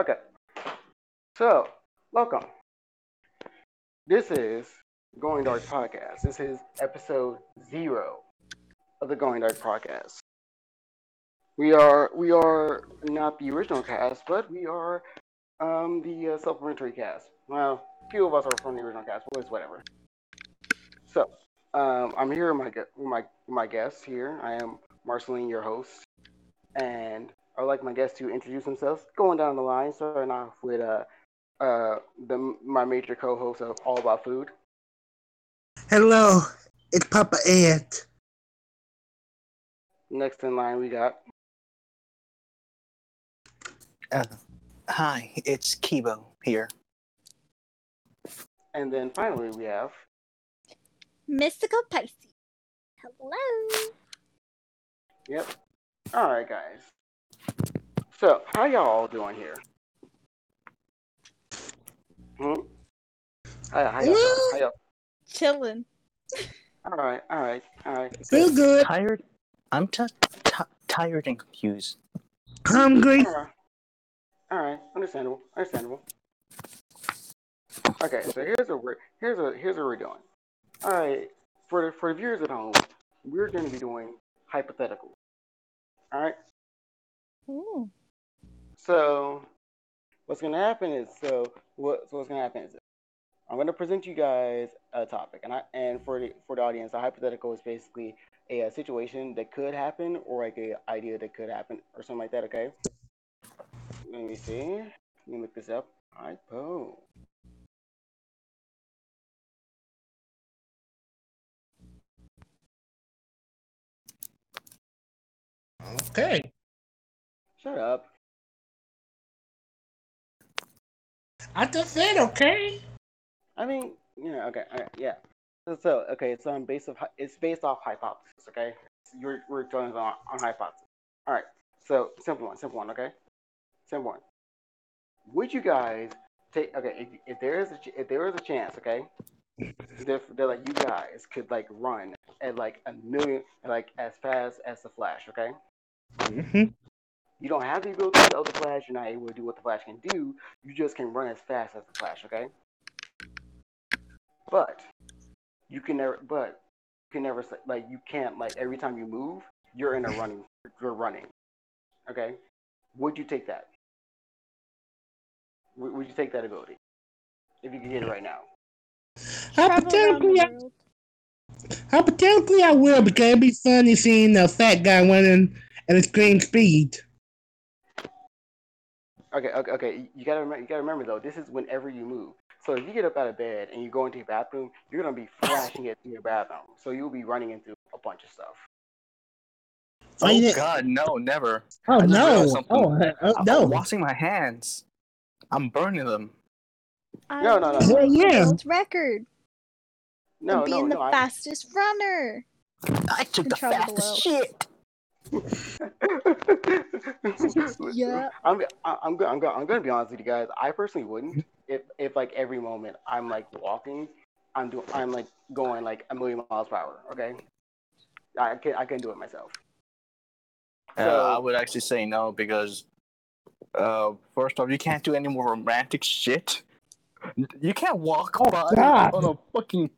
Okay. So, welcome. This is Going Dark Podcast. This is episode zero of the Going Dark Podcast. We are we are not the original cast, but we are um, the uh, supplementary cast. Well, a few of us are from the original cast, but it's whatever. So, um, I'm here with my my my guests here. I am Marceline, your host, and I would like my guests to introduce themselves. Going down the line, starting off with uh, uh, the my major co-host of All About Food. Hello, it's Papa Ed. Next in line, we got Uh, hi, it's Kibo here. And then finally, we have Mystical Pisces. Hello. yep. All right, guys. So, how y'all all doing here? Hmm. How, how, y'all, how y'all? Chilling. All right, all right, all right. Feel good, Tired? I'm t- t- tired and confused. hungry. All right. All right. Understandable. Understandable. Okay, so here's what we're here's what here's what we're doing. All right, for the for the viewers at home, we're going to be doing hypothetical. All right. Ooh. So, what's gonna happen is so what so what's gonna happen is I'm gonna present you guys a topic, and I and for the for the audience, a hypothetical is basically a, uh situation that could happen or like a idea that could happen or something like that. Okay. Let me see. Let me look this up. Hypo. Okay. Shut up. I just said okay. I mean, you know, okay, all right, yeah. So, so, okay, it's on base of it's based off hypothesis. Okay, you're we're going on on hypothesis. All right. So simple one, simple one. Okay, simple one. Would you guys take? Okay, if, if there is a if there is a chance, okay, that that like you guys could like run at like a million, like as fast as the Flash. Okay, hmm you don't have the ability of the Flash. You're not able to do what the Flash can do. You just can run as fast as the Flash. Okay. But you can never. But you can never like you can't like every time you move, you're in a running. You're running. Okay. Would you take that? Would, would you take that ability if you could get it right now? Travel Hypothetically, I, world. hypothetically, I will because it'd be funny seeing a fat guy running at extreme speed. Okay, okay, okay. You gotta remember. You gotta remember though. This is whenever you move. So if you get up out of bed and you go into your bathroom, you're gonna be flashing it in your bathroom. So you'll be running into a bunch of stuff. Oh, Oh, yeah. God, no, never. Oh no! realized. Oh, uh, oh I'm no! washing my hands. I'm burning them. I No, no, no. will Yeah, yeah. World record. No, of no, being no. the I- fastest runner. I took the Control the fastest world. shit. Yeah. I'm I- I'm go- I'm go- I'm gonna be honest with you guys. I personally wouldn't if if like every moment I'm like walking, I'm doing I'm like going like a million miles per hour. Okay, I can I can do it myself. Uh, So- I would actually say no because, uh, first off, you can't do any more romantic shit. You can't walk by God. on a fucking.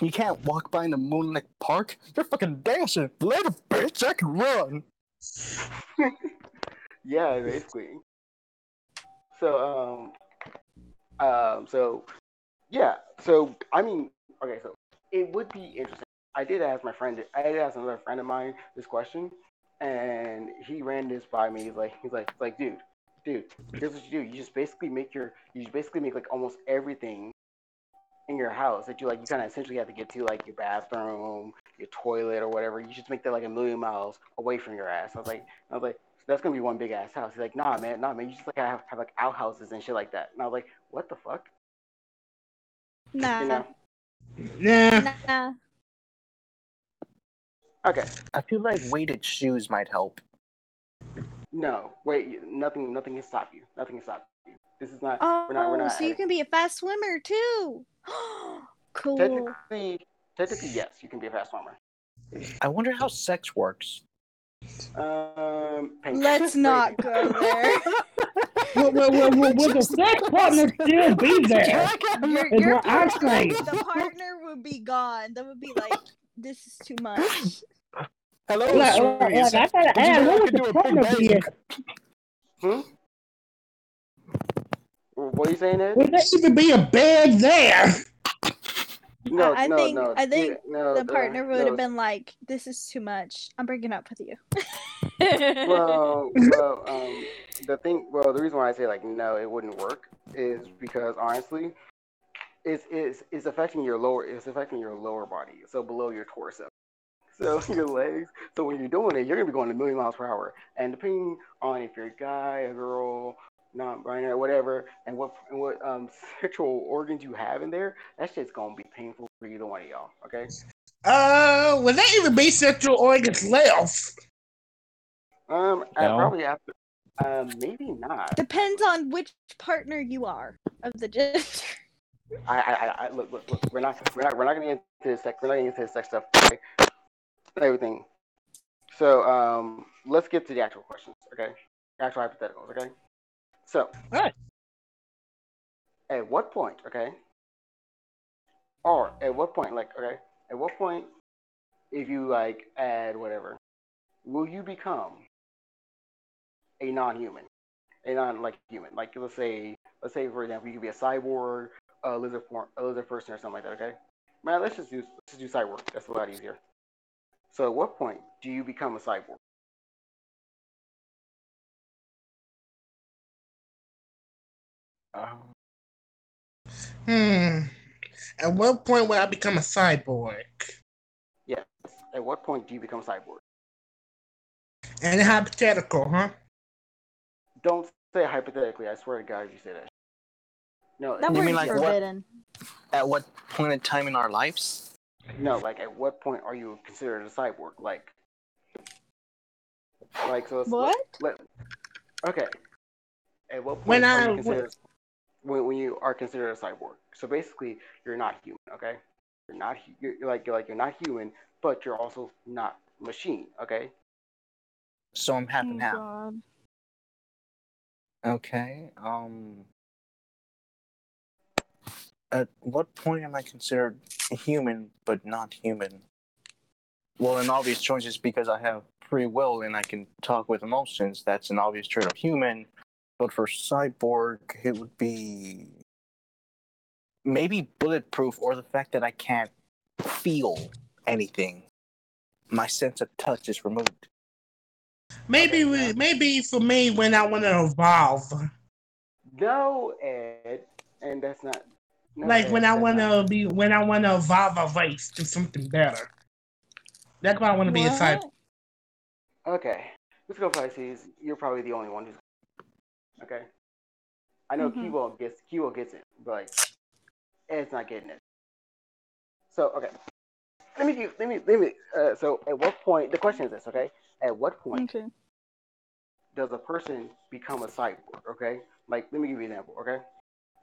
You can't walk by in the moonlit Park. You're fucking dancing. Later, bitch. I can run. Yeah, basically. So um um so yeah so I mean okay so it would be interesting. I did ask my friend. I did ask another friend of mine this question, and he ran this by me. He's like, he's like, like, dude, dude, here's what you do. You just basically make your, you just basically make like almost everything in your house that you like. You kind of essentially have to get to like your bathroom, your toilet, or whatever. You just make that like a million miles away from your ass. I was like, I was like, that's gonna be one big ass house. He's like, nah, man, nah, man. You just like have, have like outhouses and shit like that. And I was like, what the fuck? Nah. You know? Nah. Nah. Okay. I feel like weighted shoes might help. No, wait, nothing, nothing can stop you. Nothing can stop you. This is not. Oh, we're not. We're oh, not. so you can be a fast swimmer too. cool. Technically, technically, yes, you can be a fast swimmer. I wonder how sex works. Um, pain. Let's not go there. Will, will, will, will, will the sex partner still be there? Your, Is your what I'm partner, saying. the partner would be gone. That would be like, this is too much. Hello, Like, like, Sirius. like, I gotta Did you ask, know I what would could do the a big partner be? bang? Hmm? What are you saying, Ed? Would there even be a bed there? No, I no, think- no. I think no, The uh, partner would no. have been like, this is too much. I'm breaking up with you. Well, well, um, the thing, well, the reason why I say like no, it wouldn't work is because honestly, it's it's it's affecting your lower, it's affecting your lower body, so below your torso, so your legs. So when you're doing it, you're gonna be going a million miles per hour, and depending on if you're a guy, a girl, non-binary, whatever, and what and what um sexual organs you have in there, that shit's gonna be painful for either one of y'all. Okay. Uh, would that even be sexual organs left? Um, I No. probably after, um, maybe not. Depends on which partner you are of the gender. I, I, I, I look, look, look. We're not, we're not, we're not gonna get into the sex. We're not gonna get into the sex stuff. Okay? Everything. So, um, let's get to the actual questions. Okay, actual hypotheticals. Okay. So, Alright. at what point? Okay. Or at what point? Like, okay, at what point, if you like add whatever, will you become a non-human, a non like human? Like, let's say, let's say for example, you could be a cyborg, a lizard form, a lizard person, or something like that. Okay, man, let's just do let's just do cyborg. That's a lot easier. So, at what point do you become a cyborg? Um, Hmm. At what point will I become a cyborg? Yes. At what point do you become a cyborg? And hypothetical, huh? Don't say hypothetically. I swear to God, if you say that. No, That You word's mean like what? forbidden. at what point in time in our lives? no. Like, at what point are you considered a cyborg? Like, like so. Let's, What? Let, okay. At what point When are I- you considered when, when you are considered a cyborg? So basically, you're not human. Okay, you're not you're, you're like you're like you're not human, but you're also not machine. Okay. So I'm half Oh, and half. God. Okay. Um. At what point am I considered human but not human? Well, an obvious choice is because I have free will and I can talk with emotions. That's an obvious trait of human. But for cyborg, it would be maybe bulletproof or the fact that I can't feel anything. My sense of touch is removed. Maybe, we, maybe for me when I want to evolve, No, Ed, and that's not. No, like Ed, when I want to be, when I want to evolve a race to something better. That's why I want to be a cyborg. Okay, let's go Pisces. You're probably the only one who's okay. I know Mhm. Kibo gets Kibo gets it, but like Ed's not getting it. So okay, let me give, let me let me. Uh, so at what point? The question is this, okay? At what point Okay. does a person become a cyborg? Okay, like let me give you an example. Okay,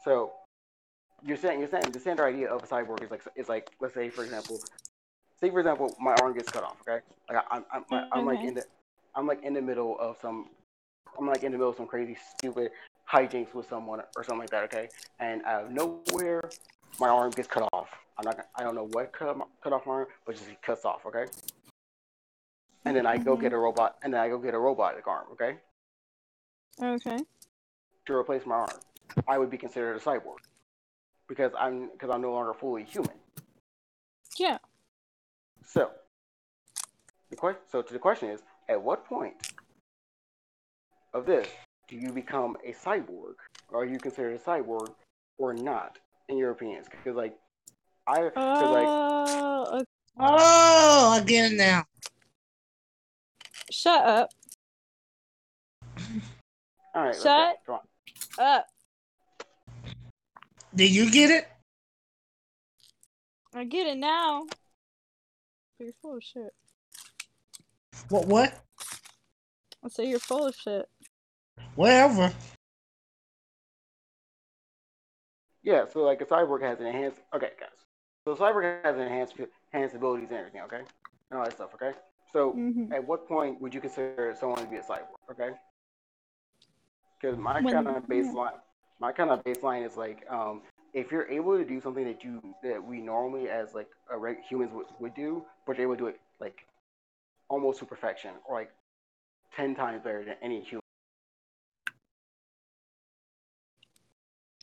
so you're saying you're saying the standard idea of a cyborg is like is like let's say for example, say for example my arm gets cut off. Okay, like I, I'm I'm, I'm, I'm like in the I'm like in the middle of some I'm like in the middle of some crazy stupid hijinks with someone or something like that. Okay, and out of nowhere my arm gets cut off. I'm not. I don't know what cut, cut off my arm, but just it cuts off. Okay. And then I go Mhm. get a robot, and then I go get a robotic arm, okay, Okay. to replace my arm. I would be considered a cyborg because I'm because I'm no longer fully human. Yeah. So, the question. So, to the question is, at what point of this do you become a cyborg? Are you considered a cyborg or not? In your opinions, because like I, because like Oh, okay. Oh, I get it now. shut up. all right, Shut- go. Up. Did you get it? I get it now. You're full of shit. What? What? I say you're full of shit. Whatever. Yeah, so like a cyborg has an enhanced. Okay, guys. So a cyborg has enhanced enhanced abilities and everything. Okay, and all that stuff. Okay. So, Mhm. at what point would you consider someone to be a cyborg? Okay. Because my kind of baseline, my kind of baseline is like, um, if you're able to do something that you that we normally as like a reg- humans would, would do, but you're able to do it like almost to perfection, or like ten times better than any human.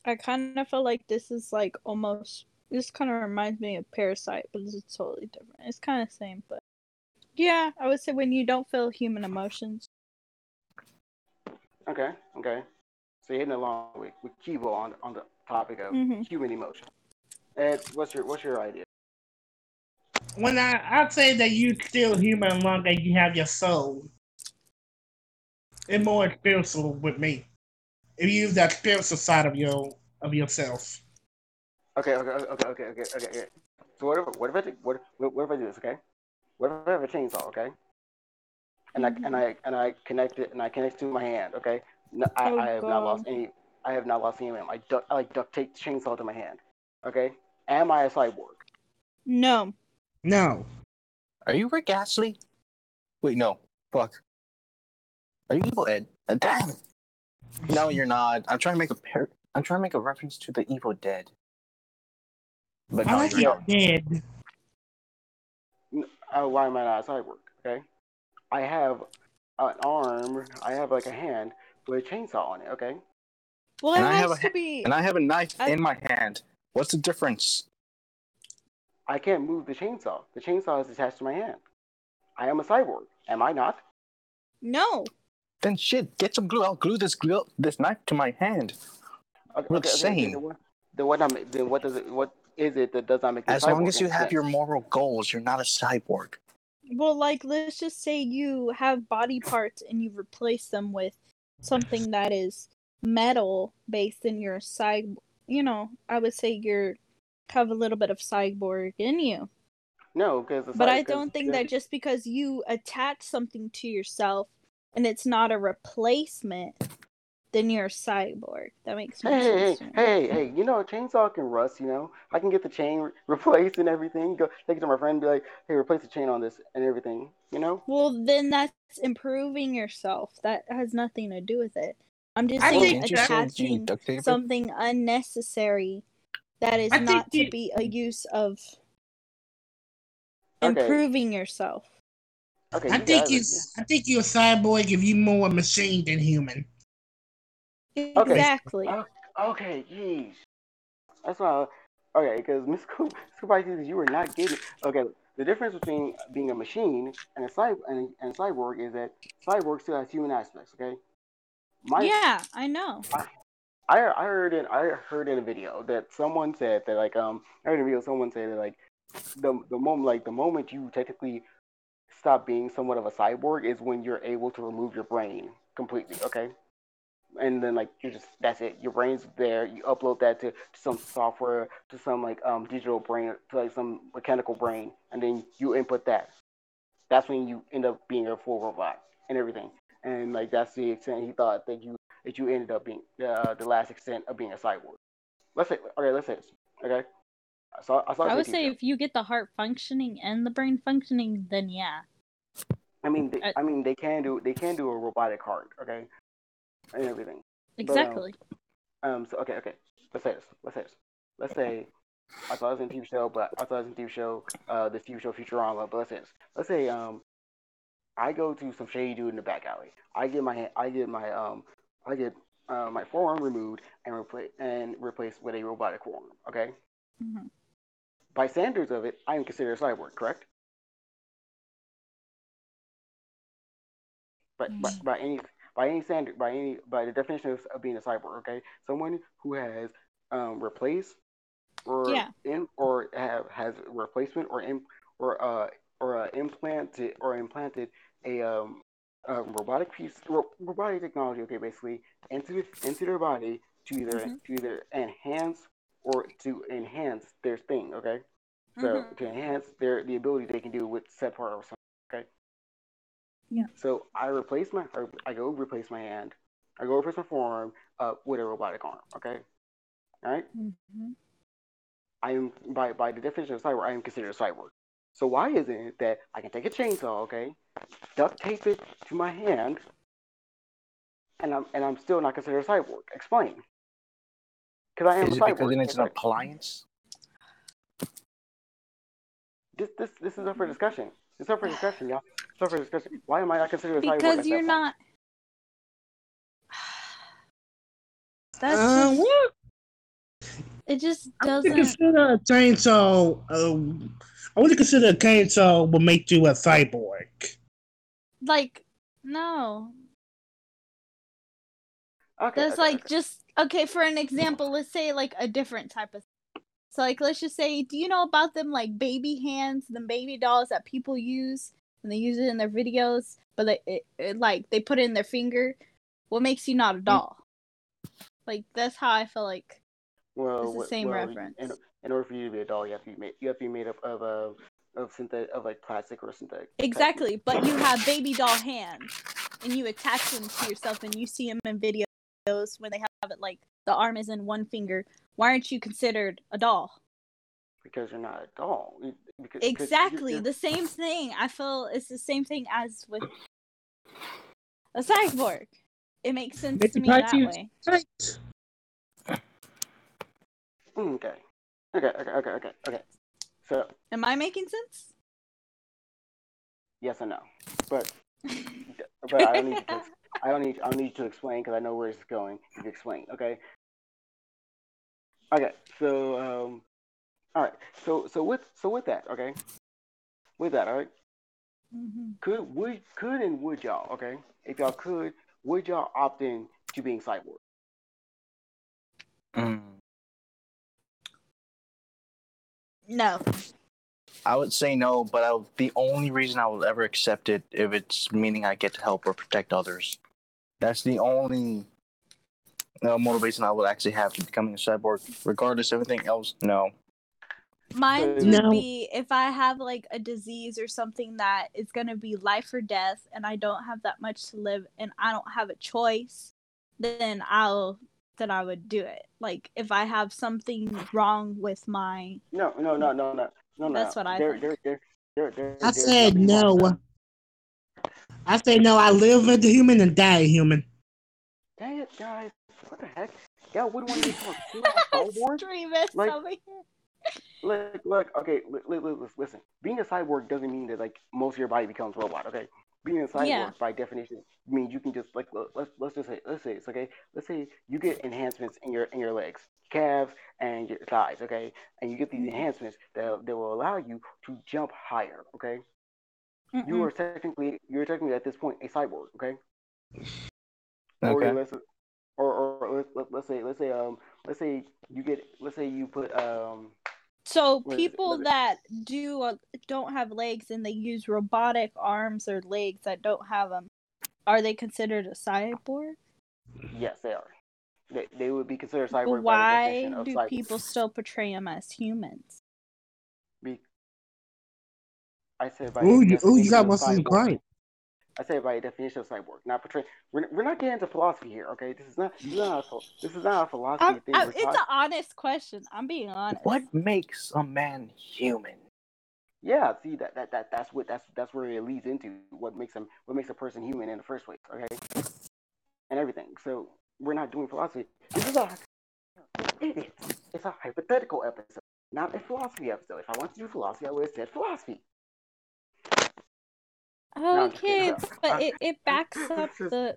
I kind of feel like this is like almost. This kind of reminds me of Parasite, but this is totally different. It's kind of same, but yeah, I would say when you don't feel human emotions. Okay, okay. So you're hitting along with, with Kibo on on the topic of Mhm. human emotion. Ed, what's your what's your idea? When I I'd say that you still human long as you have your soul. It's more spiritual with me. If you use that spiritual side of your of yourself. Okay, okay, okay, okay, okay, okay, okay. okay. So what if what if I do, what what what if I do this? Okay, what if I have a chainsaw? Okay, and I and I and I connect it and I connect it to my hand. Okay, no, I, Oh, I have not lost any. I have not lost any of them. I duct I like duct tape the chainsaw to my hand. Okay, am I a cyborg? No. No. Are you Rick Astley? Wait, no. Fuck. Are you Evil Ed? Damn it. No, you're not. I'm trying to make a par- I'm trying to make a reference to the Evil Dead. But I no, like you're not. dead. Uh, why am I not a cyborg? Okay, I have an arm. I have like a hand with a chainsaw on it. Okay, Well, And it I has have a to ha- be. And I have a knife I- in my hand. What's the difference? I can't move the chainsaw. The chainsaw is attached to my hand. I am a cyborg. Am I not? No. Then shit, get some glue. I'll glue this glue this knife to my hand. Okay, We're okay, the okay, same. Then what, then what, I'm- then what does it? What is it that does not make As long as you have sense? your moral goals, you're not a cyborg. Well, like, let's just say you have body parts and you replace them with something that is metal based in your side. You know, I would say you're have a little bit of cyborg in you. No, because But I don't think that just because you attach something to yourself and it's not a replacement, then you're a cyborg. That makes no Hey, hey, sense. hey, hey, hey, you know, a chainsaw can rust, you know? I can get the chain re- replaced and everything. Go take it to my friend and be like, hey, replace the chain on this and everything, you know? Well, then that's improving yourself. That has nothing to do with it. I'm just I saying think Didn't you say you attaching duct tape it? something unnecessary that is I not to you- be a use of Okay. improving yourself. Okay, I you think guys you are- I think you're a cyborg if you're more machine than human. Exactly. Oh, Okay, geez. That's why. Okay, because Miss Cooper, Miss Cooper, says you were not getting. Okay, the difference between being a machine and a cyber and, and a cyborg is that cyborg still has human aspects. Okay. My, yeah, I know. I I heard in I heard in a video that someone said that like um I heard in a video someone said that like the the moment like the moment you technically stop being somewhat of a cyborg is when you're able to remove your brain completely. Okay. And then like you're just that's it. Your brain's there. You upload that to, to some software, to some like um digital brain, to like some mechanical brain, and then you input that. That's when you end up being a full robot and everything. And like that's the extent he thought that you that you ended up being uh, the last extent of being a cyborg. Let's say okay, let's say this. Okay. I saw I saw I would say if you get the heart functioning and the brain functioning, then yeah. I mean they, I- I mean they can do they can do a robotic heart, okay? And everything. Exactly. Um so okay, okay. Let's say this. Let's say this. Let's say I saw this in a TV show, but I saw this in a TV show, uh this TV show Futurama, but let's say this. Let's say um I go to some shady dude in the back alley. I get my hand, I get my um I get uh, my forearm removed and replace and replaced with a robotic forearm. Okay. Mhm. By standards of it, I am considered a cyborg, correct? By, by any by any standard, by any by the definition of, of being a cyborg, okay, someone who has um, replaced or Yeah. in or have has replacement or in, or uh or uh, implanted or implanted a um a robotic piece ro- robotic technology, okay, basically into into their body to either Mhm. to either enhance or to enhance their thing, okay. So Mhm. to enhance their the ability they can do with set part or something. Okay. Yeah. So I replace my or I go replace my hand. I go replace my forearm uh, with a robotic arm. Okay. All right. Mhm. I am by by the definition of cyborg, I am considered a cyborg. So why isn't it that I can take a chainsaw, okay, duct tape it to my hand, and I'm and I'm still not considered a cyborg. Explain. Because I am Is a it cyborg. because then it's an appliance? this this this is up for discussion. It's up for discussion, y'all. It's up for discussion. Why am I not considered a cyborg? because at you're that not. That's Uh, just, what? it just I would doesn't. consider a chainsaw. Uh, I would consider a chainsaw will make you a cyborg. Like, no. Okay, That's okay, like okay. just okay. For an example, let's say like a different type of. So like, let's just say, do you know about them like baby hands, the baby dolls that people use and they use it in their videos, but they it, it, like they put it in their finger. What makes you not a mm. doll? Like that's how I feel like. well, it's the same well, reference. In, in order for you to be a doll, you have to be made. You have to be made up of a. of synthetic of like plastic or synthetic. Exactly, but you have baby doll hands, and you attach them to yourself, and you see them in videos when they have it like the arm is in one finger. Why aren't you considered a doll? because you're not a doll. You- Because, because you're- Exactly, you're- the same thing. I feel it's the same thing as with a cyborg. It makes sense Make to me that cartoons way. tight. Mm, Okay. Okay. Okay. Okay. Okay. Okay. So Am I making sense? yes and no, but but I don't need to. I don't need. I don't need to explain because I know where this is going. You explain. Okay. Okay. So um, all right. So so with so with that. Okay. With that. All right. Mhm. Could would could and would y'all? Okay. If y'all could, would y'all opt in to being cyborg? Mm. No. I would say no, but I would, the only reason I will ever accept it if it's meaning I get to help or protect others. That's the only uh, motivation I would actually have to becoming a cyborg. Regardless of everything else, no. Mine would No. be if I have like a disease or something that is gonna be life or death, and I don't have that much to live, and I don't have a choice, then I'll then I would do it. Like if I have something wrong with my, No, no, no, no, no, no, no. That's what I there, think. There, there, there, there, I there's said nothing wrong with no. I say no. I live as a human and die a human. Dang it, guys! What the heck? Y'all wouldn't want to become a cyborg? extremist Like- over here. Look, look, okay, li- li- li- listen. Being a cyborg doesn't mean that like most of your body becomes robot. Okay, being a cyborg Yeah. by definition means you can just like let's let's just say let's say it's okay. Let's say you get enhancements in your in your legs, calves, and your thighs. Okay, and you get these Mhm. enhancements that that will allow you to jump higher. Okay, you Mm-mm. are technically you're technically at this point a cyborg. Okay, Okay. or let's or or let's, let's say let's say um let's say you get let's say you put um So What is people What is it? that do uh, don't have legs and they use robotic arms or legs that don't have them, are they considered a cyborg? Yes, they are. They, they would be considered cyborg But by the why of do cyborg. people still portray them as humans? Be- I said by Ooh, you, you got of what's in cyborg. right. I say by definition of cyborg, not portray. We're, we're not getting into philosophy here, okay? This is not this is not a, this is not a philosophy I'm, thing. I'm- We're it's an honest question. I'm being honest. What makes a man human? yeah, see that, that that that's what that's that's where it leads into what makes them what makes a person human in the first place, okay? And everything. So we're not doing philosophy. This is a idiot. It's a hypothetical episode, not a philosophy episode. If I wanted to do philosophy, I would have said philosophy. I'm oh, Okay, kidding. but it, it backs up the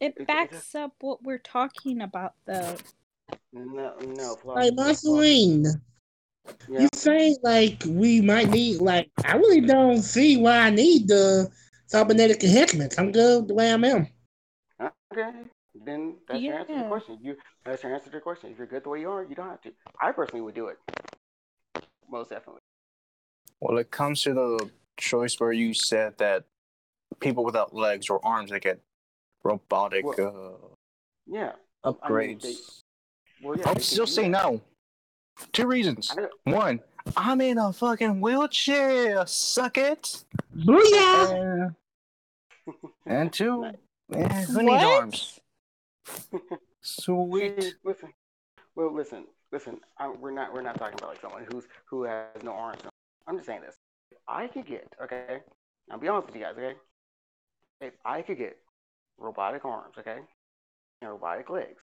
it backs up what we're talking about though. No, no. Like philosophy- Marceline, Yeah. you saying like we might need like I really don't see why I need the cybernetic enhancements. I'm good the way I am. Okay. Then that's your answer to the question. You that's your answer to the question. If you're good the way you are, you don't have to. I personally would do it. Most definitely. Well, it comes to the choice where you said that people without legs or arms they get robotic uh, Yeah. upgrades. they- Well, yeah. I they would can still do say that. no. Two reasons. One, I'm in a fucking wheelchair. Suck it. Booyah! And, and two, Nice. eh, who needs arms? Sweet. Listen. Well, listen, listen. I, we're not we're not talking about like someone who's who has no arms. I'm just saying this. I could get okay. I'll be honest with you guys. Okay. If I could get robotic arms, okay, and robotic legs,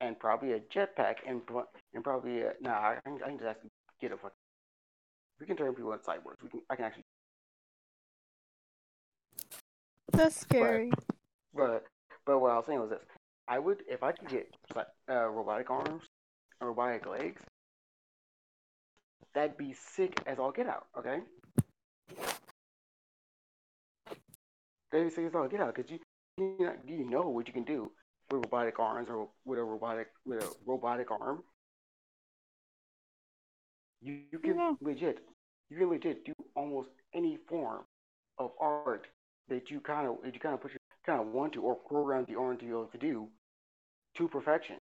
and probably a jetpack, and and probably a, nah, I can, I can just actually get a fucking. We can turn people into cyborgs. We can. I can actually. That's scary. But but what I was saying was this: I would if I could get uh, robotic arms, and robotic legs. That'd be sick as all get out. Okay. That'd be sick as all get out because you you know, you know what you can do with robotic arms or with a robotic with a robotic arm. You, you can Yeah. legit you can legit do almost any form of art that you kind of that you kind of put your kind of want to or program the arm to be able to do to perfection.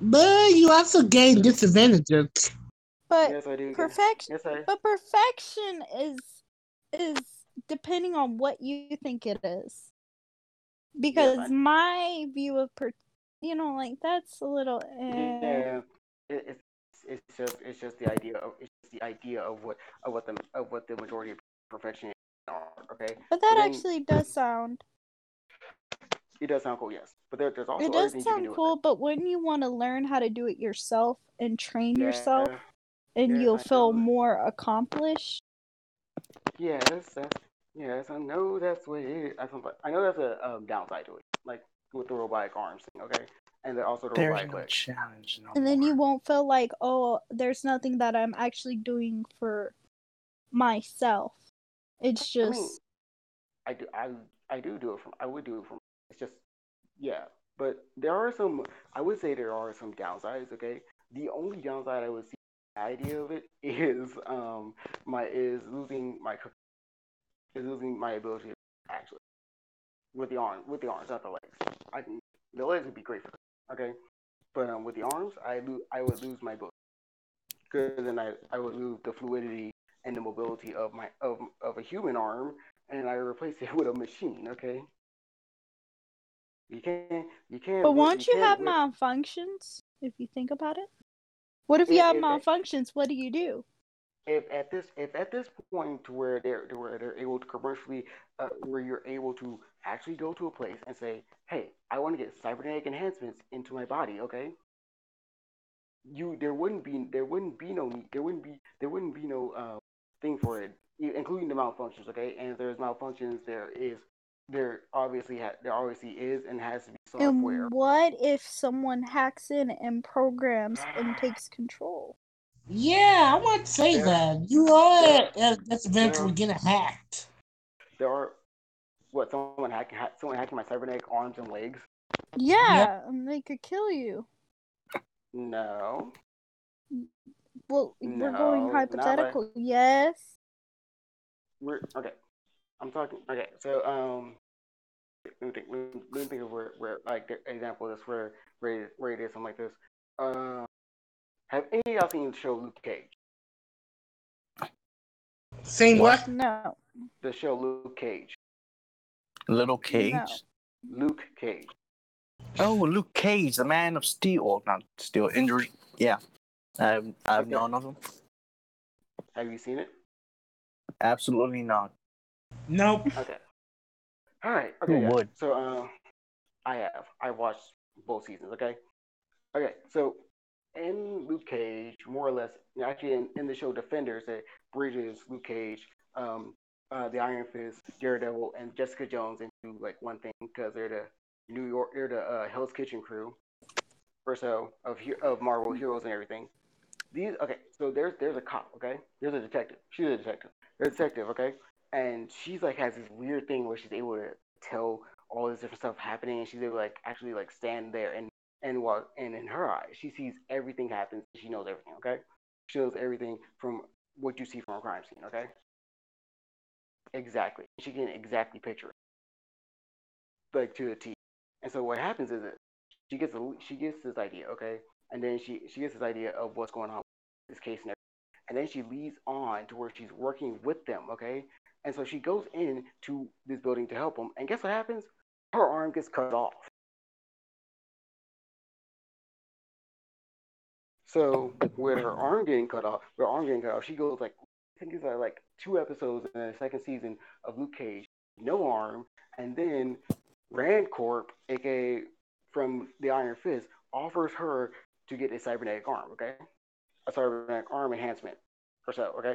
But you also gain disadvantages. But yes, I do. perfection Yes, I. but perfection is is depending on what you think it is. Because I- my view of per you know, like that's a little eh. Yeah, it, it's it's just it's just the idea of it's just the idea of what of what the of what the majority of perfection are. Okay, But that then- actually does sound it does sound cool, yes, but there, there's also it does things you can sound do cool, but wouldn't you want to learn how to do it yourself and train it. yourself and yeah, you'll I feel know. more accomplished? yes, that's yes, I know that's what it is. I, know that's a um, downside to it, like with the robotic arms thing. Okay, and then also the There's robotic no legs. challenge. No And then you won't feel like, oh, there's nothing that I'm actually doing for myself. It's I mean, just I do I I do do it from I would do it from it's just yeah. But there are some I would say there are some downsides, okay? The only downside I would see the idea of it is um my is losing my cook- is losing my ability to actually with the arm with the arms, not the legs. I can the legs would be great for okay? But um with the arms I lo- I would lose my ability. Because then I, I would lose the fluidity and the mobility of my of, of a human arm and I replace it with a machine, okay? You can't you can't But won't you can't have wi- malfunctions if you think about it? What if you have malfunctions? What do you do? If at this if at this point to where they're to where they're able to commercially uh, where you're able to actually go to a place and say, hey, I want to get cybernetic enhancements into my body, okay? You there wouldn't be there wouldn't be no need there wouldn't be there wouldn't be no uh, thing for it, including the malfunctions, okay? And if there's malfunctions, there is there obviously ha- there obviously is and has to be software. And what if someone hacks in and programs and takes control? Yeah, I might say Yeah. that. You are at, at eventually getting hacked. There are what someone hacking ha- someone hacking my cybernetic arms and legs. Yeah, and they could kill you. No. Well, we're going not like- hypothetical. Yes. we're okay. I'm talking. Okay, so um, let me think. Let me, let me think of where, where like the example of this where where where it is something like this. Uh, have any of y'all seen the show Luke Cage? Saying What? what? No. The show Luke Cage. Little Cage. No. Luke Cage. Oh, Luke Cage, the Man of Steel. Or not Steel, injury. Yeah. I've, I've Okay. known of him. Have you seen it? Absolutely not. Nope. Okay. All right. Who Okay. yeah. would? So uh, I have. I watched both seasons. Okay. Okay. So in Luke Cage, more or less, actually in, in the show Defenders, it bridges Luke Cage, um, uh, the Iron Fist, Daredevil, and Jessica Jones into like one thing because they're the New York, they're the uh, Hell's Kitchen crew, or so of of Marvel heroes and everything. These okay. So there's there's a cop. Okay. There's a detective. She's a detective. A detective. Okay and she's like has this weird thing where she's able to tell all this different stuff happening and she's able to like actually like stand there and and walk and in her eyes she sees everything happens she knows everything okay? She knows everything from what you see from a crime scene okay? Exactly. She can exactly picture it. Like to the t. And so what happens is that she gets a she gets this idea okay? And then she she gets this idea of what's going on with this case and everything. And then she leads on to where she's working with them okay? And so she goes in to this building to help them. And guess what happens? Her arm gets cut off. So with her arm getting cut off, her arm getting cut off, she goes like I think it's are like two episodes in the second season of Luke Cage, no arm, and then Rand Corp, aka from the Iron Fist, offers her to get a cybernetic arm, okay? A cybernetic arm enhancement or so, okay?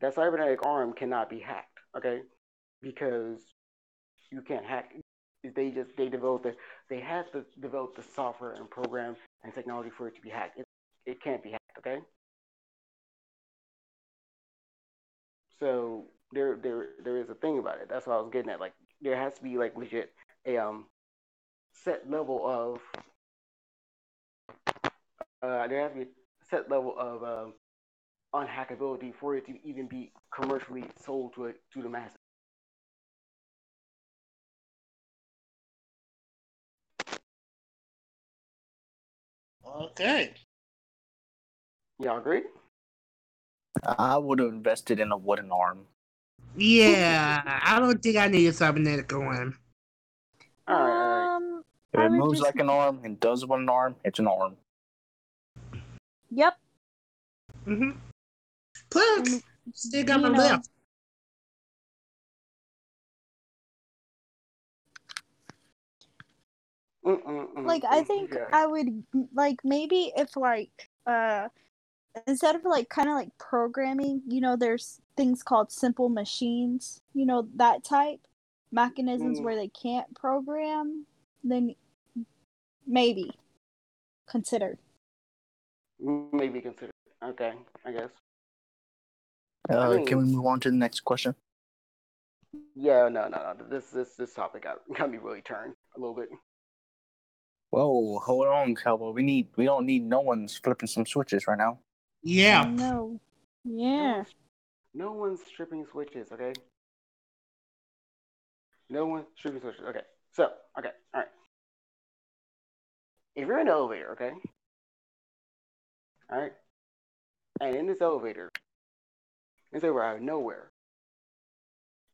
That cybernetic arm cannot be hacked, okay? Because you can't hack they just they developed the they have to develop the software and program and technology for it to be hacked. It, it can't be hacked, okay? So there there there is a thing about it. That's what I was getting at. Like there has to be like legit a um set level of uh there has to be a set level of um unhackability for it to even be commercially sold to it to the masses. Okay. Y'all agree? I would have invested in a wooden arm. Yeah, I don't think I need a cybernetic arm. All right, all right. Um, If it moves just- like an arm and does what an arm, it's an arm. yep. Mm-hmm. Plus, And, still got my left. Mm-mm-mm. like I think Yeah. I would like maybe if like uh instead of like kind of like programming, you know, there's things called simple machines, you know, that type mechanisms Mm. where they can't program, then maybe consider. maybe consider. Okay, I guess. Uh, mean- can we move on to the next question? Yeah, no, no, no. This this this topic got got me really turned a little bit. Whoa, hold on, Cowboy. We need we don't need no one's flipping some switches right now. Yeah. No. No Yeah. one's, no one's stripping switches, okay? No one's stripping switches. Okay. So, okay, all right. If you're in an elevator, okay? All right. And in this elevator, it's over out of nowhere.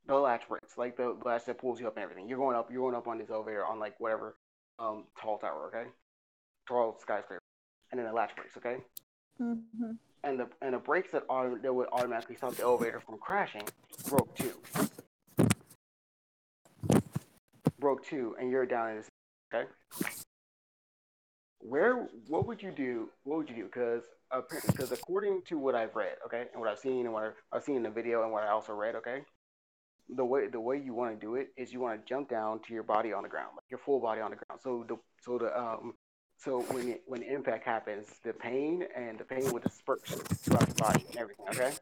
The latch breaks, like the latch that pulls you up and everything. You're going up, you're going up on this elevator on like whatever um tall tower, okay? Tall skyscraper. And then the latch breaks, okay? hmm and the and the brakes that auto, that would automatically stop the elevator from crashing broke too. Broke too, and you're down in this. Okay. Where? What would you do? What would you do? Because because according to what I've read, okay, and what I've seen and what I've, I've seen in the video and what I also read, okay, the way the way you want to do it is you want to jump down to your body on the ground, like your full body on the ground. So the so the um so when it, when impact happens, the pain and the pain would disperse throughout the body and everything. Okay.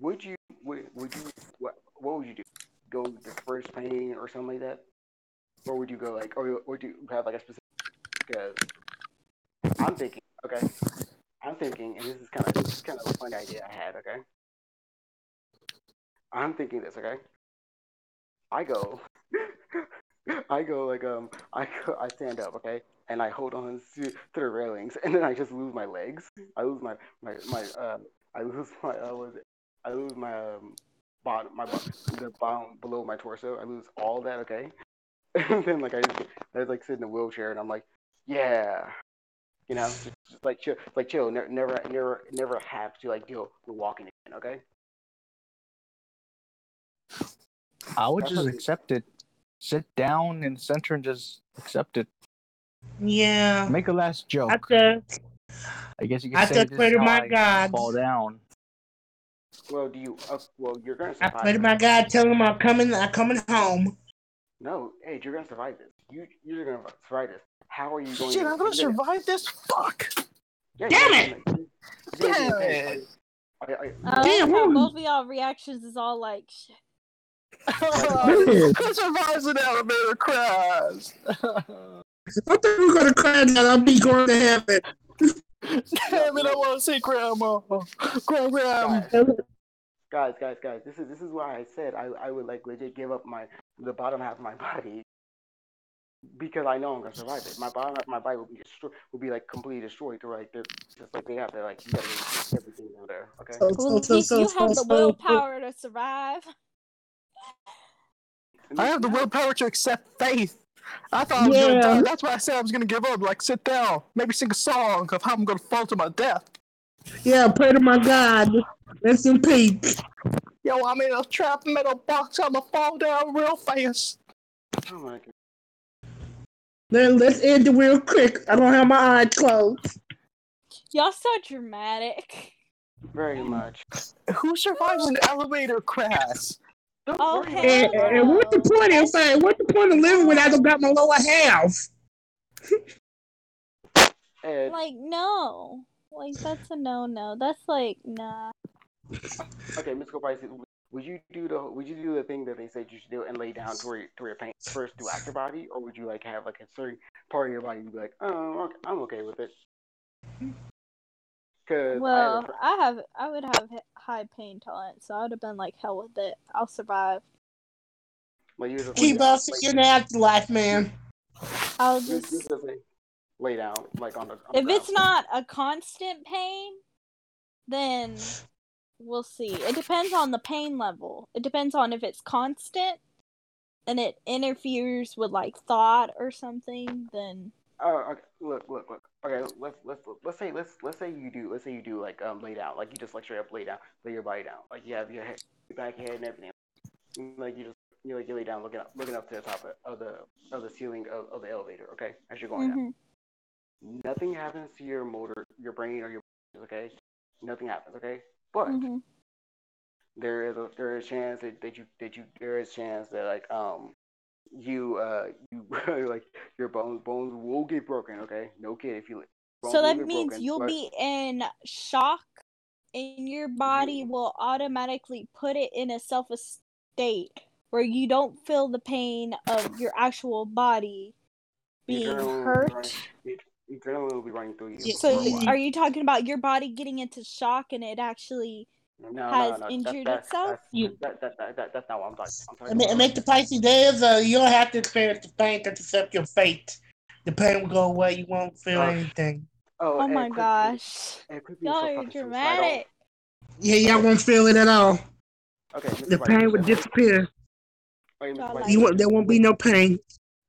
Would you would, would you what what would you do? Go disperse pain or something like that, or would you go like or would you have like a specific? Because I'm thinking, okay, I'm thinking, and this is kind of this is kind of a funny idea I had. Okay. I'm thinking this. Okay. I go. I go like um I I stand up okay and I hold on to, to the railings and then I just lose my legs I lose my my my um I lose my uh was I lose my um bottom my the bottom below my torso I lose all that okay and then like I just I like sit in a wheelchair and I'm like yeah you know just, just like chill like chill ne- never never never have to like deal with walking again okay I would just accept it. Sit down in the center and just accept it. Yeah. Make a last joke. I just, I guess you can I say just this pray is to how my I God. fall down. well do you uh, well you're gonna I survive pray to my God, tell him I'm coming, I'm coming home. no hey you're gonna survive this you you're gonna survive this how are you going Shit, to I'm gonna survive this. Fuck. Yeah, Damn it! yeah, yeah, Damn yeah, it! I, I, I Damn, like how woo. both of y'all reactions is all like shit. Who survives an elevator crash? I thought we were gonna cry that I'll be going to heaven. Damn it! I want to see grandma. Grandma. guys, guys, guys, guys, this is this is why I said I, I would like legit give up my the bottom half of my body because I know I'm gonna survive it. My bottom half of my body will be destroyed, will be like completely destroyed. To like they're just like they have to like you gotta get everything over there. Okay. So, Well, so, at so, least so, you have the so- willpower to survive. I have the willpower to accept faith. I thought I was gonna die. That's why I said I was gonna give up. Like, sit down, maybe sing a song of how I'm gonna fall to my death. Yeah, pray to my God. Rest in peace. Yo, I'm in a trap metal box. I'ma fall down real fast. Oh my god. Then let's end it real quick. I don't have my eyes closed. Y'all so dramatic. Very much. Who survives an elevator crash? Don't Oh, worry hell about And, it. and what's the point of saying? What's the point of living when I don't got my lower half? Ed, Like no. Like that's a no no. That's like nah. okay, Mr. Price, would you do the would you do the thing that they said you should do and lay down to where, to where your pain first throughout your body, or would you like have like a certain part of your body you'd be like, oh, okay, I'm okay with it? Because Well, I have I would have high pain tolerance, so I would have been like hell with it. I'll survive. like you just Keep lay down, us like, in the afterlife, man. I'll you- you just just lay down like on the. On the if it's not a constant pain, then we'll see. It depends on the pain level. It depends on if it's constant and it interferes with like thought or something, then Oh, okay. Look, look, look. Okay, let's let's let's say let's let's say you do let's say you do like um lay down, like you just like straight up lay down, lay your body down, like you have your head, your back, head, and everything. Like you just you like you lay down, looking up, looking up to the top of, of the of the ceiling of, of the elevator. Okay, as you're going down. mhm, Nothing happens to your motor, your brain, or your okay. Nothing happens. Okay, but mhm. there is a there is a chance that, that you that you there is a chance that like um you uh you like your bones bones will get broken okay no kid if you bones So that means broken, you'll but- be in shock and your body will automatically put it in a self state where you don't feel the pain of your actual body being adrenaline will hurt. running- the adrenaline will be running through you So for a while. are you talking about your body getting into shock and it actually no, has no, no, injured that, itself? That's, You- that, that, that, that, that's not what I'm talking. I'm talking And, and about, make the Pisces days, uh, you don't have to experience the pain to accept your fate. The pain will go away. You won't feel Uh, anything. oh, Oh my quit- gosh. Ed, quit being Y'all so are suicidal. dramatic. Yeah, y'all won't feel it at all. Okay, Mr. The White, pain you would disappear. Okay, Mr. Y'all like- You won't, there won't be no pain.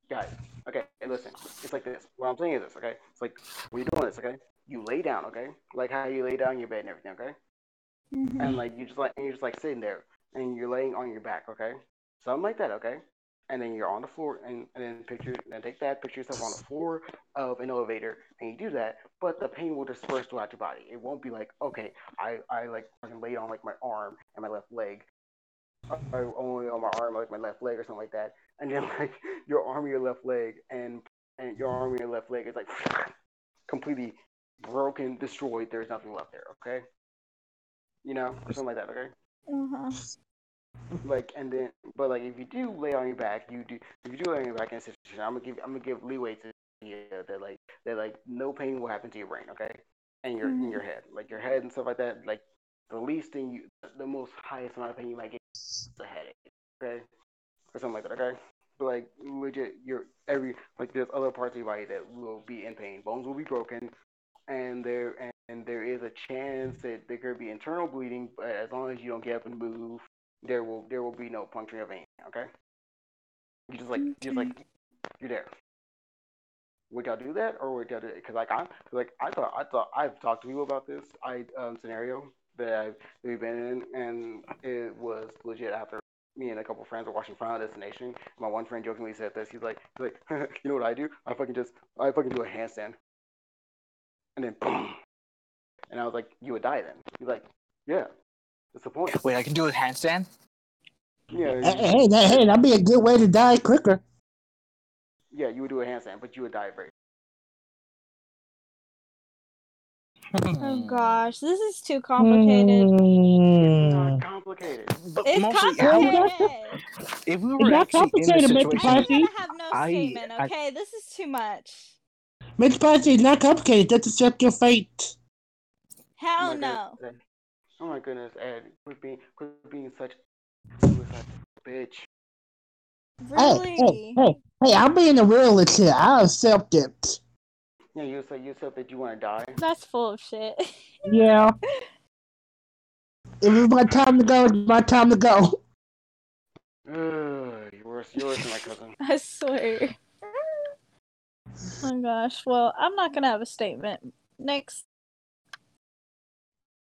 Guys, okay, and listen, it's like this. What I'm saying is this, okay? It's like when you're doing this, okay? You lay down, okay? Like how you lay down in your bed and everything, okay? Mhm. And like you just like and you're just like sitting there and you're laying on your back, okay? Something like that, okay? And then you're on the floor and, and then picture then take that, picture yourself on the floor of an elevator and you do that, but the pain will disperse throughout your body. It won't be like, okay, I, I like fucking laid on like my arm and my left leg. Or only on my arm, like my left leg or something like that. And then like your arm and your left leg and and your arm and your left leg is like completely broken, destroyed. There's nothing left there, okay? You know, or something like that, okay? Uh-huh. like and then but like if you do lay on your back you do if you do lay on your back in a situation i'm gonna give i'm gonna give leeway to the uh, that like that like no pain will happen to your brain okay and your in Mhm. your head like your head and stuff like that like the least thing you the most highest amount of pain you might get is a headache okay or something like that okay but like legit your every like there's other parts of your body that will be in pain bones will be broken and there and, there is a chance that there could be internal bleeding but as long as you don't get up and move there will there will be no puncturing of vein. Okay. You just like just like you're there. Would y'all do that or would y'all do it? Because like I like I thought I thought I've talked to people about this I um scenario that I've that we've been in and it was legit after me and a couple friends were watching Final Destination. My one friend jokingly said this. He's like, he's like, you know what I do? I fucking just I fucking do a handstand. And then boom. And I was like, you would die then. He's like, yeah. That's the point. Wait, I can do a handstand? Yeah. Hey, hey, that, hey, that'd be a good way to die quicker. Yeah, you would do a handstand, but you would die very. Oh gosh, this is too complicated. It's Mm. not complicated. But It's mostly, how, complicated. if we It's were not actually in this complicated, Mr. situation, I Spicy. gotta have no I- statement, I- okay? This is too much. Mr. Spicy, it's not complicated. Just accept your fate. Hell Oh my no. goodness, Ed. Oh my goodness, Ed, quit being quit being such a bitch. Really? hey, hey, hey, I'm being a realist here. I accept it. Yeah, you said you said that you want to die. That's full of shit. Yeah. If it's my time to go, it's my time to go. Ugh, you're worse. You're worse than my cousin. I swear. Oh my gosh. Well, I'm not gonna have a statement. Next.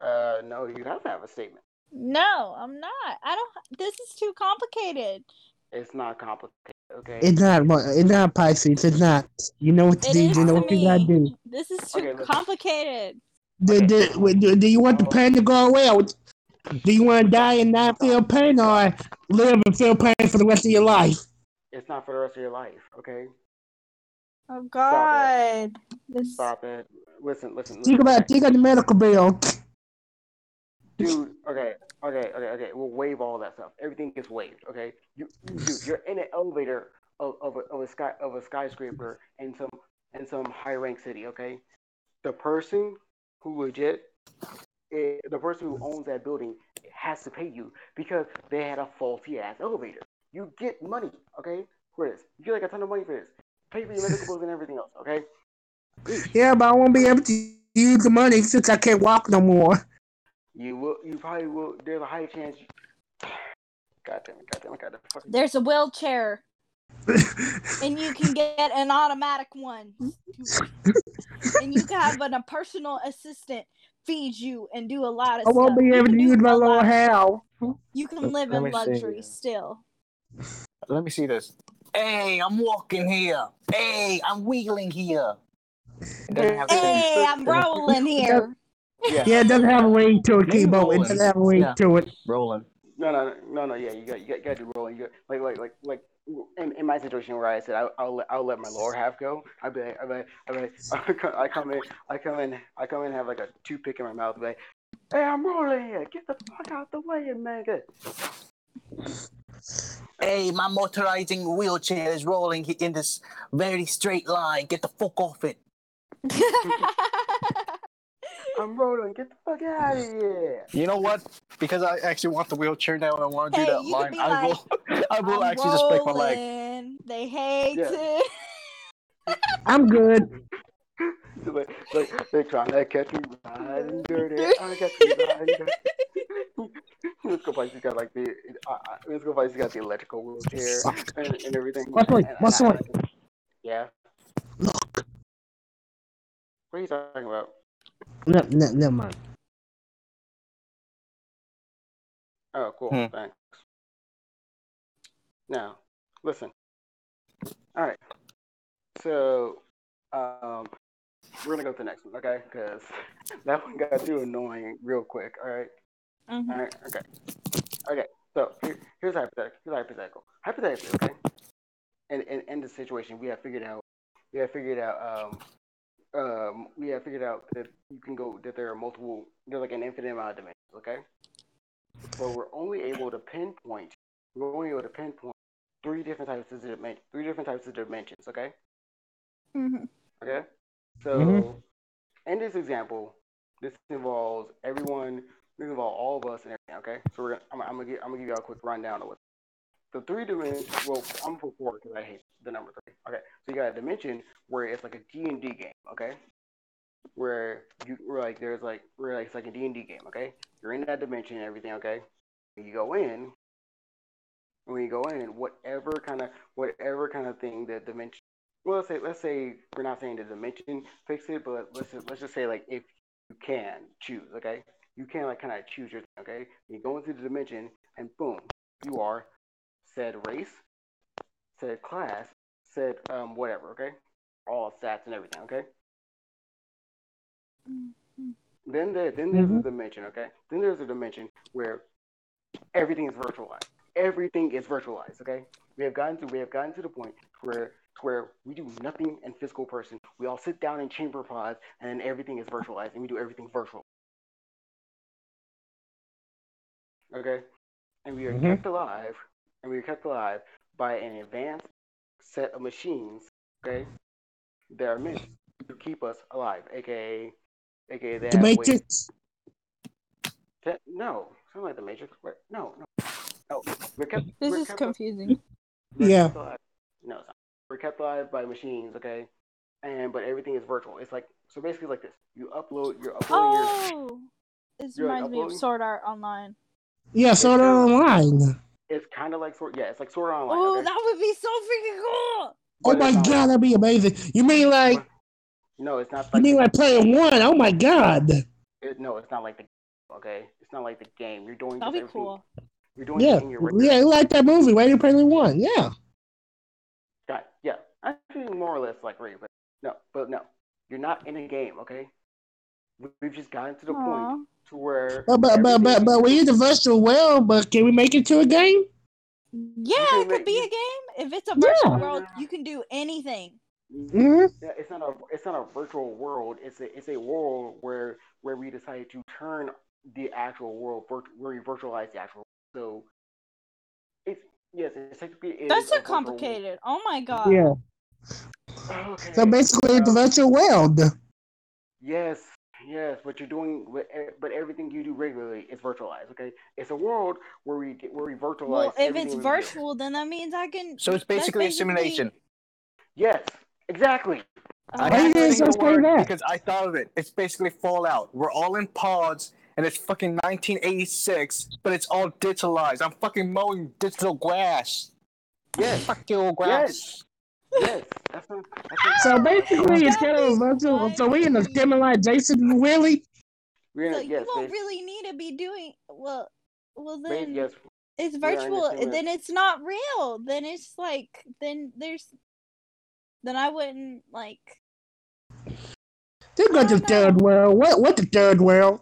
Uh, no, you have to have a statement. No, I'm not. I don't. This is too complicated. It's not complicated, okay? It's not. It's not Pisces. It's not. You know what to It do. You know to what you gotta do. This is too Okay, complicated. Do, do, do, do you want the pain to go away? Or do you want to die and not feel pain, or live and feel pain for the rest of your life? It's not for the rest of your life, okay? Oh God. Stop This. Stop it. Listen, listen, listen. Think about. Think of the medical bill. Dude. Okay, okay, okay, okay. We'll waive all that stuff. Everything gets waived. Okay, you, dude, you're in an elevator of, of, a, of a sky of a skyscraper in some in some high rank city. Okay, the person who legit, eh, the person who owns that building has to pay you because they had a faulty ass elevator. You get money. Okay, for this. You get like a ton of money for this. Pay for your medical bills and everything else. Okay. Yeah, but I won't be able to use the money since I can't walk no more. You will. You probably will. There's a high chance. You... God damn it! God damn it! God damn it! fucking- There's a wheelchair, and you can get an automatic one. and you can have an, a personal assistant feed you and do a lot of stuff. I won't stuff. be able to do use my little lot hell. You can live Let in me see luxury still. Let me see this. Hey, I'm walking here. Hey, I'm wheeling here. It doesn't have the same- Hey, I'm rolling here. Yeah. Yeah, it doesn't have a weight to it, Maybe Kibo. It doesn't have a weight Yeah. to it. rolling. No, no, no, no. Yeah, you got, you got, you got to do rolling. You got, like, like, like, like. In, in my situation where I said I, I'll let, I'll let my lower half go. I'd be like, I'd be like, I'd be like I come- in, I come in, I come in, and have like a toothpick in my mouth. Be like, hey, I'm rolling here. Get the fuck out the way, man. Good. Hey, my motorizing wheelchair is rolling in this very straight line. Get the fuck off it. I'm rolling. Get the fuck out of here. You know what? Because I actually want the wheelchair now and I want to Hey, do that line, be I will I will I'm actually just break my leg. rolling. They hate Yeah. it. I'm good. like, like they're trying to catch me riding dirty. I catch me riding dirty. Let's go fight. He's got like the. Uh, let's go fight. He's got the electrical wheelchair and, and everything. What's wait, And- and what's I- wait? Yeah. Look. What are you talking about? No, no, never mind. Oh, cool. Hmm. Thanks. Now, listen. All right. So, um, we're gonna go to the next one, okay? Because that one got too annoying real quick. All right. Mhm. All right. Okay. Okay. So here, here's a hypothetical. Here's a hypothetical. Hypothetically, okay. In, in in the situation, we have figured out. We have figured out. Um. Um. We have figured out that you can go. That there are multiple. There's like an infinite amount of dimensions. Okay. But we're only able to pinpoint. We're only able to pinpoint three different types of dimensions. Three different types of dimensions. Okay. Mhm. Okay. So, Mhm. in this example, this involves everyone. This involves all of us and everything. Okay. So we're gonna. I'm, I'm gonna give. I'm gonna give you a quick rundown of what. The three dimensions. Well, I'm put four because I hate the number three. Okay. So you got a dimension where it's like a D and D game. Okay. Where you where like there's like where like it's like a D and D game. Okay. You're in that dimension and everything. Okay. You go in. When you go in, whatever kind of whatever kind of thing the dimension well, let's say let's say we're not saying the dimension fix it, but let's just, let's just say like if you can choose, okay, you can like kind of choose your thing, okay. You go into the dimension and boom, you are said race, said class, said um whatever, okay, all stats and everything, okay. Mhm. Then there then there's a dimension, okay. Then there's a dimension where everything is virtualized. Everything is virtualized, okay. We have gotten to we have gotten to the point where where we do nothing in physical person. We all sit down in chamber pods and then everything is virtualized and we do everything virtual. Okay? And we are Mhm. kept alive and we are kept alive by an advanced set of machines, okay, that are meant to keep us alive, aka aka they The have ways- Matrix. Te- no, something like the Matrix. Wait, no, no, no. We're kept. This we're is kept, confusing. we're Yeah. alive. No, it's. We're kept alive by machines, okay? And but everything is virtual. It's like so basically like this. You upload. You're uploading your. Oh, this You're, like, reminds me of? Sword Art Online. Yeah, Sword they're um, online. It's kind of like sort. Yeah, it's like Sword Art Online. Oh, okay? that would be so freaking cool. Oh my it's not god, that'd be amazing. You mean like No, it's not you mean the- like playing one? Oh my god. it, no, it's not like the okay. It's not like the game. You're doing That'd be cool. You're doing Yeah, it in your regular yeah, like that movie, Ready Player One. Yeah. Got yeah, actually more or less like Ray, but no, but no, you're not in a game, okay? We- We've just gotten to the Aw. point to where. But but but but, everything- but we use the virtual world. But can we make it to a game? Yeah, can it make- could be a game. If it's a virtual Yeah. world, you can do anything. hmm Yeah, it's not a it's not a virtual world. It's a it's a world where where we decided to turn the actual world virt- where we virtualize the actual. World. So it's yes, it's technically it is That's so virtual- complicated. Oh my god. Yeah. Okay. So basically, it's the virtual world. Yes, yes, but you're doing, but e- but everything you do regularly is virtualized. Okay, it's a world where we where we virtualize. Well, if it's we do. virtual, then that means I can. So it's that's basically a simulation. Yes, exactly. Oh, I Why had you to guys say the explain word that? because I thought of it. It's basically Fallout. We're all in pods, and it's fucking 1986, but it's all digitalized. I'm fucking mowing digital grass. Yes, Fuck your grass. yes. That's what, that's what, So basically, it's kind of a That'd be virtual. So we in the funny. simulate Jason Willie. we're So yes, you won't bas- really need to be doing well. Well then, yes, it's we are in the virtual. simula- Then it's not real. Then it's like then there's. Then I wouldn't like. They go to Oh, the third world. What? What the third world?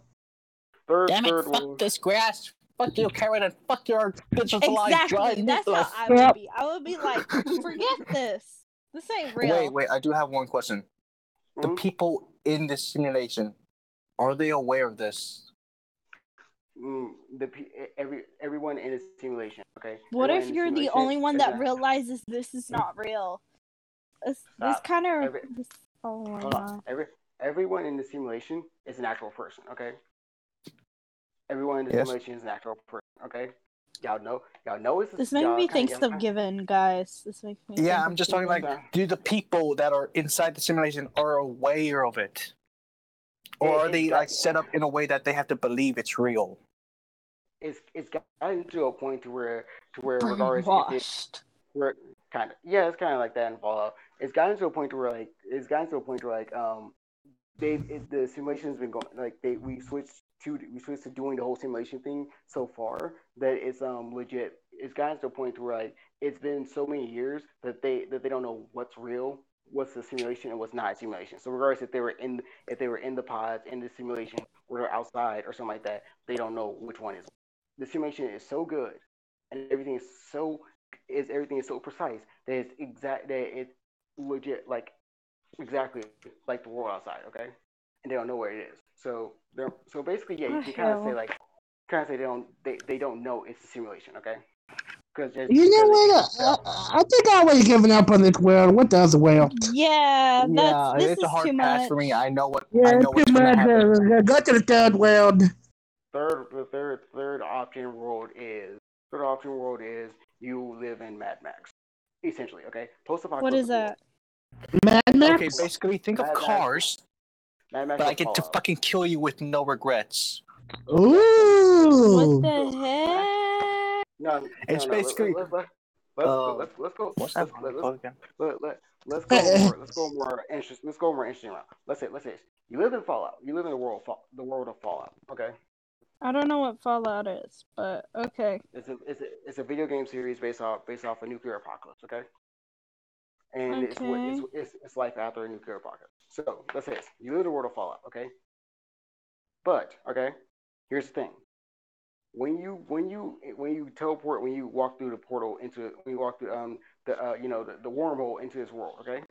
third, Damn it! third Fuck world. this grass. Fuck you, Karen, and fuck your digitalized Exactly. dried That's how. I would be. I would be like, forget this. This ain't real. Wait, wait. I do have one question. The Mhm. people in this simulation, are they aware of this? Mm, the every everyone in a simulation. Okay. What Everyone if you're the simulation only one that realizes this is not real? This, this kind of. Every- Oh my god. Every everyone in the simulation is an actual person. Okay. Everyone in the Yes. simulation is an actual person. Okay. Y'all know. Y'all know it's. This makes me think y'all of Given, guys. This makes me. Yeah, I'm just talking like, do the people that are inside the simulation are aware of it, or It- are they like set up in a way that they have to believe it's real? It's it's gotten to a point to where to where regardless if it's where kind of yeah, it's kind of like that in Fallout. It's gotten to a point to where like it's gotten to a point where like um they it, the simulation's been going like they we switched to we switched to doing the whole simulation thing so far that it's um legit. It's gotten to a point where like it's been so many years that they that they don't know what's real, what's the simulation, and what's not a simulation. So regardless if they were in if they were in the pods in the simulation or they're outside or something like that, they don't know which one is. The simulation is so good and everything is so is everything is so precise that it's exact that it's legit like exactly like the world outside, okay? And they don't know where it is. So they're so basically yeah, you can kind of say like kind of say they don't they, they don't know it's a simulation, okay? Because You know what? I, I think I already given up on this world. What does the other world? Yeah, that's yeah, this it's is a hard too pass much. for me. I know what I Yeah, know it's what's too gonna much. happen. Uh, go to the third world. third the third third option world is third option world is you live in Mad Max. Essentially, okay? Post What is that? Mad Max. Okay, basically, think of Mad Max. cars, Max but I is get to fucking kill you with no regrets. Ooh. What the heck? No, no, It's no, basically- Let, let, let, Uh, let's, let's go. What's let's, that let, called again? let, let, let's go more. Let's go more interesting. Let's go more interesting round. Let's say, let's say, this. you live in Fallout. You live in the world, of Fall- the world of Fallout. Okay, I don't know what Fallout is, but okay. it's a, it's a, it's a video game series based off, based off a nuclear apocalypse. Okay, and it's, what- it's, it's, it's life after a nuclear apocalypse. So let's say this. you live in the world of Fallout. Okay, but okay, here's the thing. When you when you when you teleport when you walk through the portal into when you walk through um the uh, you know the, the wormhole into this world, okay?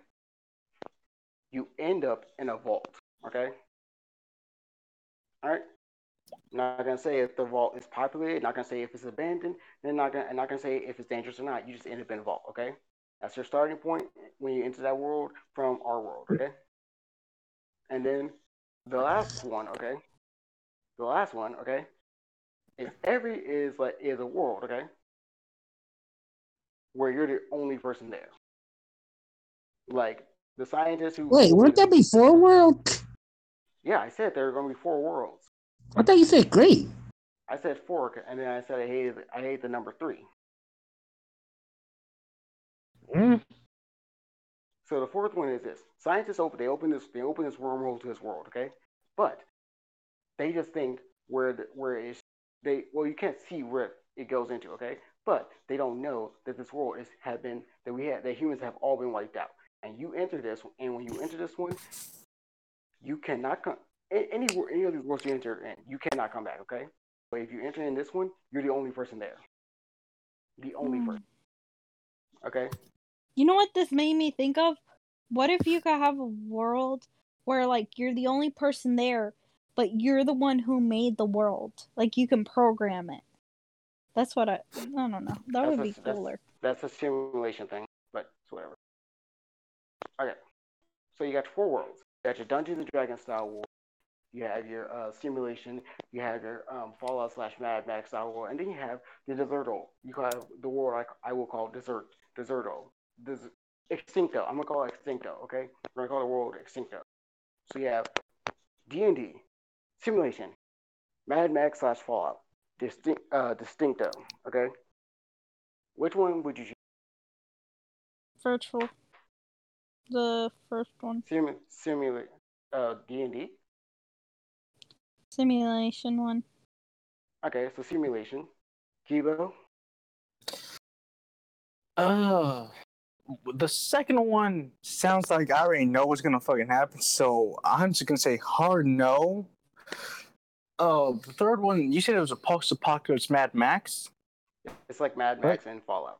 You end up in a vault, okay? All right. I'm Not gonna say if the vault is populated. Not gonna say if it's abandoned. Then not gonna not gonna say if it's dangerous or not. You just end up in a vault, okay? That's your starting point when you enter that world from our world, okay? And then the last one, okay? The last one, okay? If every is like is a world, okay? Where you're the only person there. Like the scientists who Wait, wouldn't that be four world? Yeah, I said there are gonna be four worlds. I thought you said great. I said four, and then I said I hated I hate the number three. Mm. So the fourth one is this: scientists open they open this they open this wormhole to this world, okay? But they just think where the, where it's they well you can't see where it goes into, okay? But they don't know that this world is have been that we had that humans have all been wiped out. And you enter this, and when you enter this one, you cannot come any any of these worlds you enter in, you cannot come back, okay? But if you enter in this one, you're the only person there. The only Hmm. person. Okay? You know what this made me think of? What if you could have a world where like you're the only person there, but you're the one who made the world? Like you can program it. That's what I I don't know. That That's would a- be that's- cooler. That's a simulation thing, but it's whatever. Okay. So you got four worlds. You got your Dungeons and Dragons style world. You have your uh, simulation. You have your um, Fallout slash Mad Max style world, and then you have the Deserto. You have the world I, I will call Desert Deserto. Des- Extincto. I'm gonna call it Extincto. Okay. We're gonna call the world Extincto. So you have D and D, simulation, Mad Max slash Fallout, Distinct, uh, Distincto. Okay. Which one would you choose? Virtual. The first one. Simu- simulate uh D and D. Simulation one. Okay, so simulation. Kibo. Uh, the second one sounds like I already know what's gonna fucking happen, so I'm just gonna say hard no. Oh, the third one, you said it was a post-apocalypse Mad Max. It's like Mad Max and Fallout.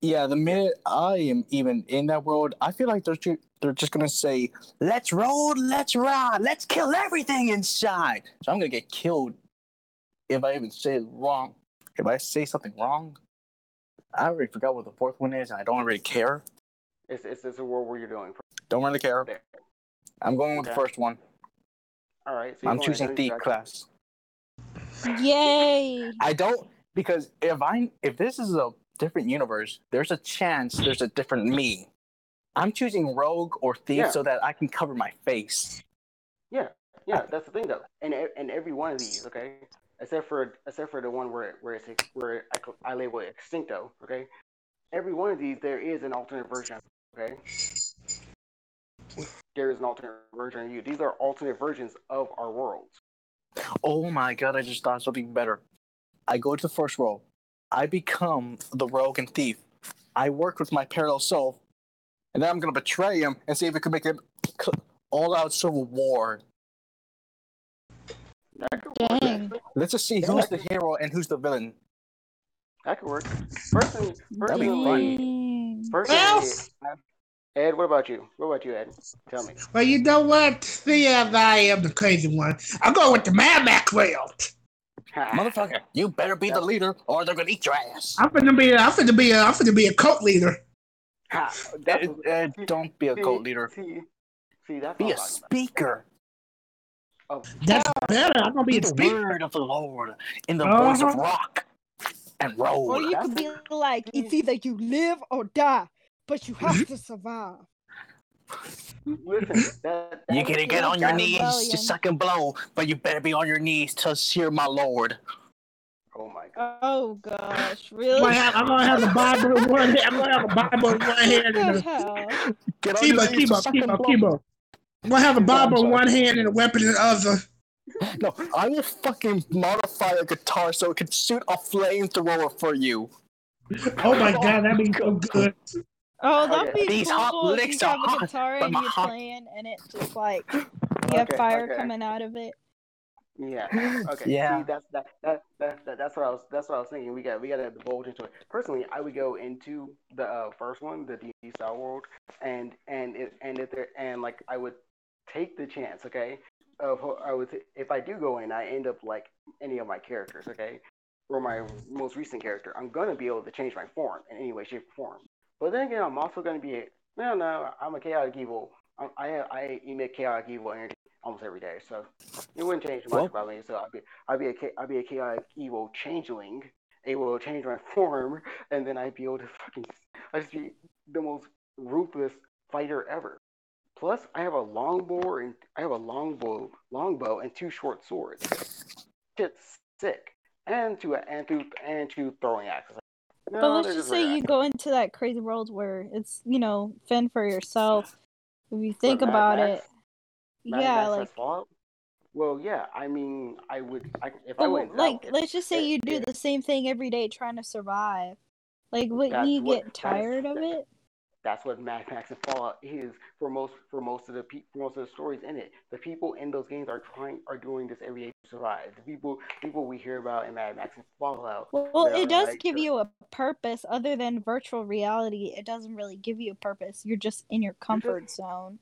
Yeah, the minute I am even in that world, I feel like they're ju- they're just gonna say, "Let's roll, let's ride, let's kill everything inside." So I'm gonna get killed if I even say it wrong. If I say something wrong, I already forgot what the fourth one is, and I don't really care. It's it's, it's a world where you're doing. Don't really care. There. I'm going with the first one. All right. So I'm choosing Dungeons thief class. Yay! I don't because if I if this is a different universe, there's a chance there's a different me. I'm choosing rogue or thief Yeah. so that I can cover my face. Yeah, yeah, that's the thing though. And e- and every one of these, okay, except for except for the one where where it's where I, I label it extincto, okay. Every one of these, there is an alternate version, okay. There is an alternate version of you. These are alternate versions of our worlds. Oh my god, I just thought something better. I go to the first role. I become the rogue and thief. I work with my parallel self, and then I'm gonna betray him and see if we can make an all-out civil war. That could work. Dang. actually. Let's just see who's the hero and who's the villain. That could work. Personally, That'd personally, personally, Ed, what about you? What about you, Ed? Tell me. Well, you know what? See, as I am the crazy one, I'm going with the Mad Max world. Motherfucker, you better be the leader or they're gonna eat your ass. I'm gonna be, I'm gonna be, a, I'm gonna be a cult leader. Ha, that's Uh, uh, don't be a see, cult leader. See, see, that's Be a a I'm speaker. About. That's better. I'm gonna be Be a the speaker. word of the Lord in the voice of Uh-huh. rock and roll. Or you That's could be like, it's either you live or die, but you have to survive. listen, that, that You can is- get on your Rebellion. knees to suck and blow, but you better be on your knees to hear my Lord. Oh my god. Oh gosh, I'm really? gonna have, I'm gonna have the Bible in one hand. I'm gonna have the Bible in one hand. What And the a, hell? Get on keep your up, knees keep to up, suck keep and up, blow. keep up. I'm gonna have a Bible in one hand and a weapon in the other. No, I will fucking modify a guitar so it can shoot a flamethrower for you. Oh my god, that'd be so good. Oh, that'd Okay. be These cool hot if licks you are have a guitar but and my you're hot- playing and it just like you have Okay, fire okay. coming out of it. Yeah. Okay. Yeah. See, that's that, that that that that's what I was that's what I was thinking. We got we got to divulge into it. Personally, I would go into the uh, first one, the D style world, and and it, and if there and like I would take the chance, okay. Of I would if I do go in, I end up like any of my characters, okay, or my most recent character. I'm gonna be able to change my form in any way, shape, or form. But then again, I'm also gonna be a, no, no. I'm a chaotic evil. I I, I emit chaotic evil energy almost every day, so it wouldn't change much Well- about me. So I'd be I'd be a I'd be a chaotic evil changeling, able to change my form, and then I'd be able to fucking I'd just be the most ruthless fighter ever. Plus, I have a longbow and I have a longbow, longbow and two short swords. Shit's sick, and two and two and two throwing axes. No, but let's just say you go into that crazy world where it's you know fend for yourself. If you think about it, yeah, Max like. Well, yeah. I mean, I would. I, if I oh, went like, that, let's just say if- you do if- the same thing every day trying to survive. Like, wouldn't you get that is- tired of that- it? That's what Mad Max and Fallout is for most for most of the pe- for most of the stories in it. The people in those games are trying are doing this every day to survive. The people people we hear about in Mad Max and Fallout. Well, they're it does like, give you a purpose other than virtual reality. It doesn't really give you a purpose. You're just in your comfort zone.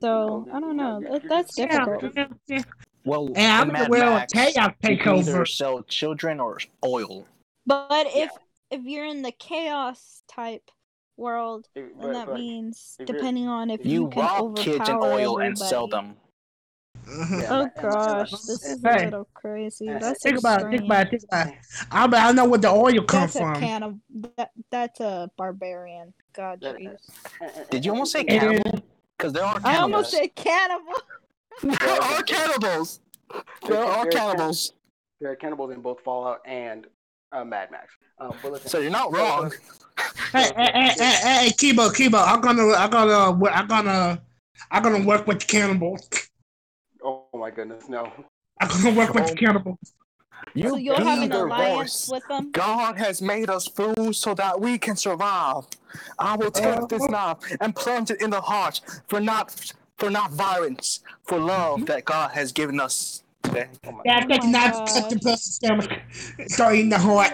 So No, I don't know. you're- That, that's just- Yeah, difficult. yeah, yeah. Well, And I'm the Mad will of Max, chaos you take can either over. sell children or oil. But Yeah. if if you're in the chaos type world, It- then that like, means depending on if You you, can rob kids in overpower oil and sell them. Mhm. Yeah, Oh and- and- gosh, this is Hey. a little crazy. That's Think about it. Think about it. Think about it. I, bet I know where the oil comes That's a from. cannibal. That, that's a barbarian. God, That- jeez. and- and- Did you almost say cannibal? Because there are Cannibals. I almost cannibals. said cannibal. There are cannibals. There are cannibals. There are cannibals in both Fallout and uh, Mad Max. Um, but listen, So you're not wrong. Hey, hey, hey, hey, hey, Kibo, Kibo, I'm gonna, I'm gonna, I'm gonna, I'm gonna work with the cannibals. oh my goodness, no. I'm gonna work with the Oh. cannibals. You so you'll be have an alliance voice. with them. God has made us food so that we can survive. I will take this knife and plunge it in the heart for not for not violence, for love that God has given us today. Oh my, Yeah, I Oh not gosh. cut the person's stomach, throw it in the heart.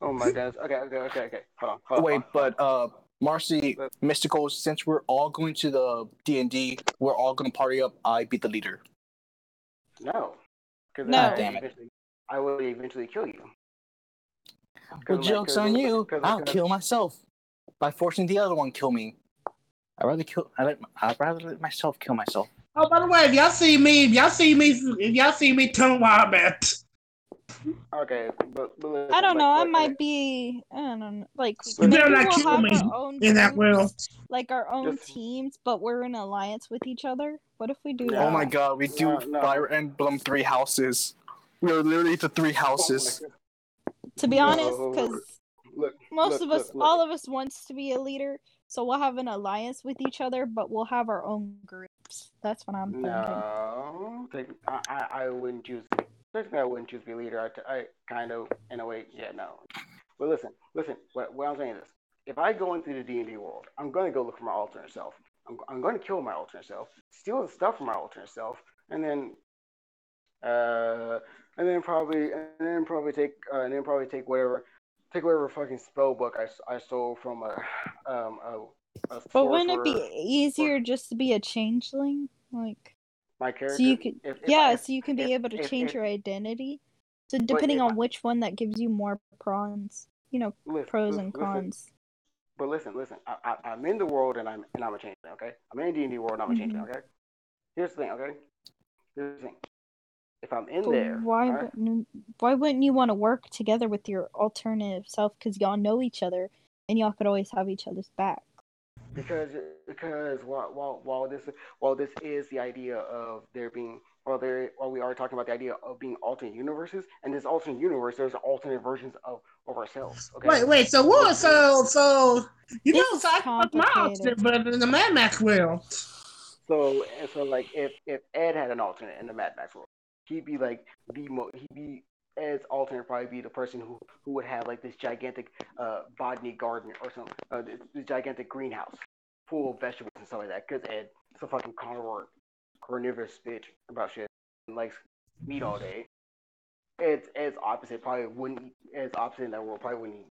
oh my goodness. Okay, okay, okay, okay. Hold on. Hold Wait, on. but uh, Marcy, But- Mystical, since we're all going to the D and D, we're all gonna party up. I beat the leader. no. No. I, Damn it. eventually, I will eventually kill you. Well, 'Cause my- jokes 'cause- on you. 'cause- I'll because- kill myself by forcing the other one kill me. I'd rather kill. I let. I'd rather let myself kill myself. Oh, by the way, if y'all see me, if y'all see me, if y'all see me turn wild at, Okay, but, but listen, I don't like, know. I like, might be. I don't know. Like But they're not we'll have me our own in that world. like our own Just- teams, but we're in alliance with each other. What if we do No. that? Oh my god, we do No, no. Fire Emblem three houses. We're literally the three oh houses. goodness. To be honest, because most look, of us, look, look. all of us, wants to be a leader. So we'll have an alliance with each other, but we'll have our own groups. That's what I'm thinking. No, I, I, I wouldn't choose. Personally, I wouldn't choose be leader. I, kind of, in a way, yeah, no. But listen, listen. What, what I'm saying is, if I go into the D and D world, I'm going to go look for my alternate self. I'm, I'm going to kill my alternate self, steal the stuff from my alternate self, and then, uh, and then probably, and then probably take, uh, and then probably take whatever, take whatever fucking spell book I, I stole from a, um, a But wouldn't it be easier just to be a changeling? Like, my character. so you could, if- if yeah, if- so you can be able to change your identity. So depending on which one that gives you more prawns, you know, listen, pros listen, and listen. cons. But listen, listen. I, I, I'm in the world and I'm and I'm a changeling. Okay, I'm in D and D world and I'm a changeling. Mhm. Okay. Here's the thing. Okay. Here's the thing. If I'm in But there, why alright, wouldn't why wouldn't you want to work together with your alternative self? Because y'all know each other and y'all could always have each other's back. Because because while while while this while this is the idea of there being while there while we are talking about the idea of being alternate universes and this alternate universe, there's alternate versions of of ourselves. Okay. Wait, wait. So what? So, so you know, so I fucked my complicated. alternate, but in the Mad Max world, So so like if if Ed had an alternate in the Mad Max world, he'd be like the mo he'd be Ed's alternate probably be the person who who would have like this gigantic uh botany garden or something, uh, this, this gigantic greenhouse full of vegetables and stuff like that. Cause Ed is a fucking carnivore, carnivorous bitch about shit and likes meat all day. Ed's Ed's opposite probably wouldn't eat Ed's opposite in that world probably wouldn't eat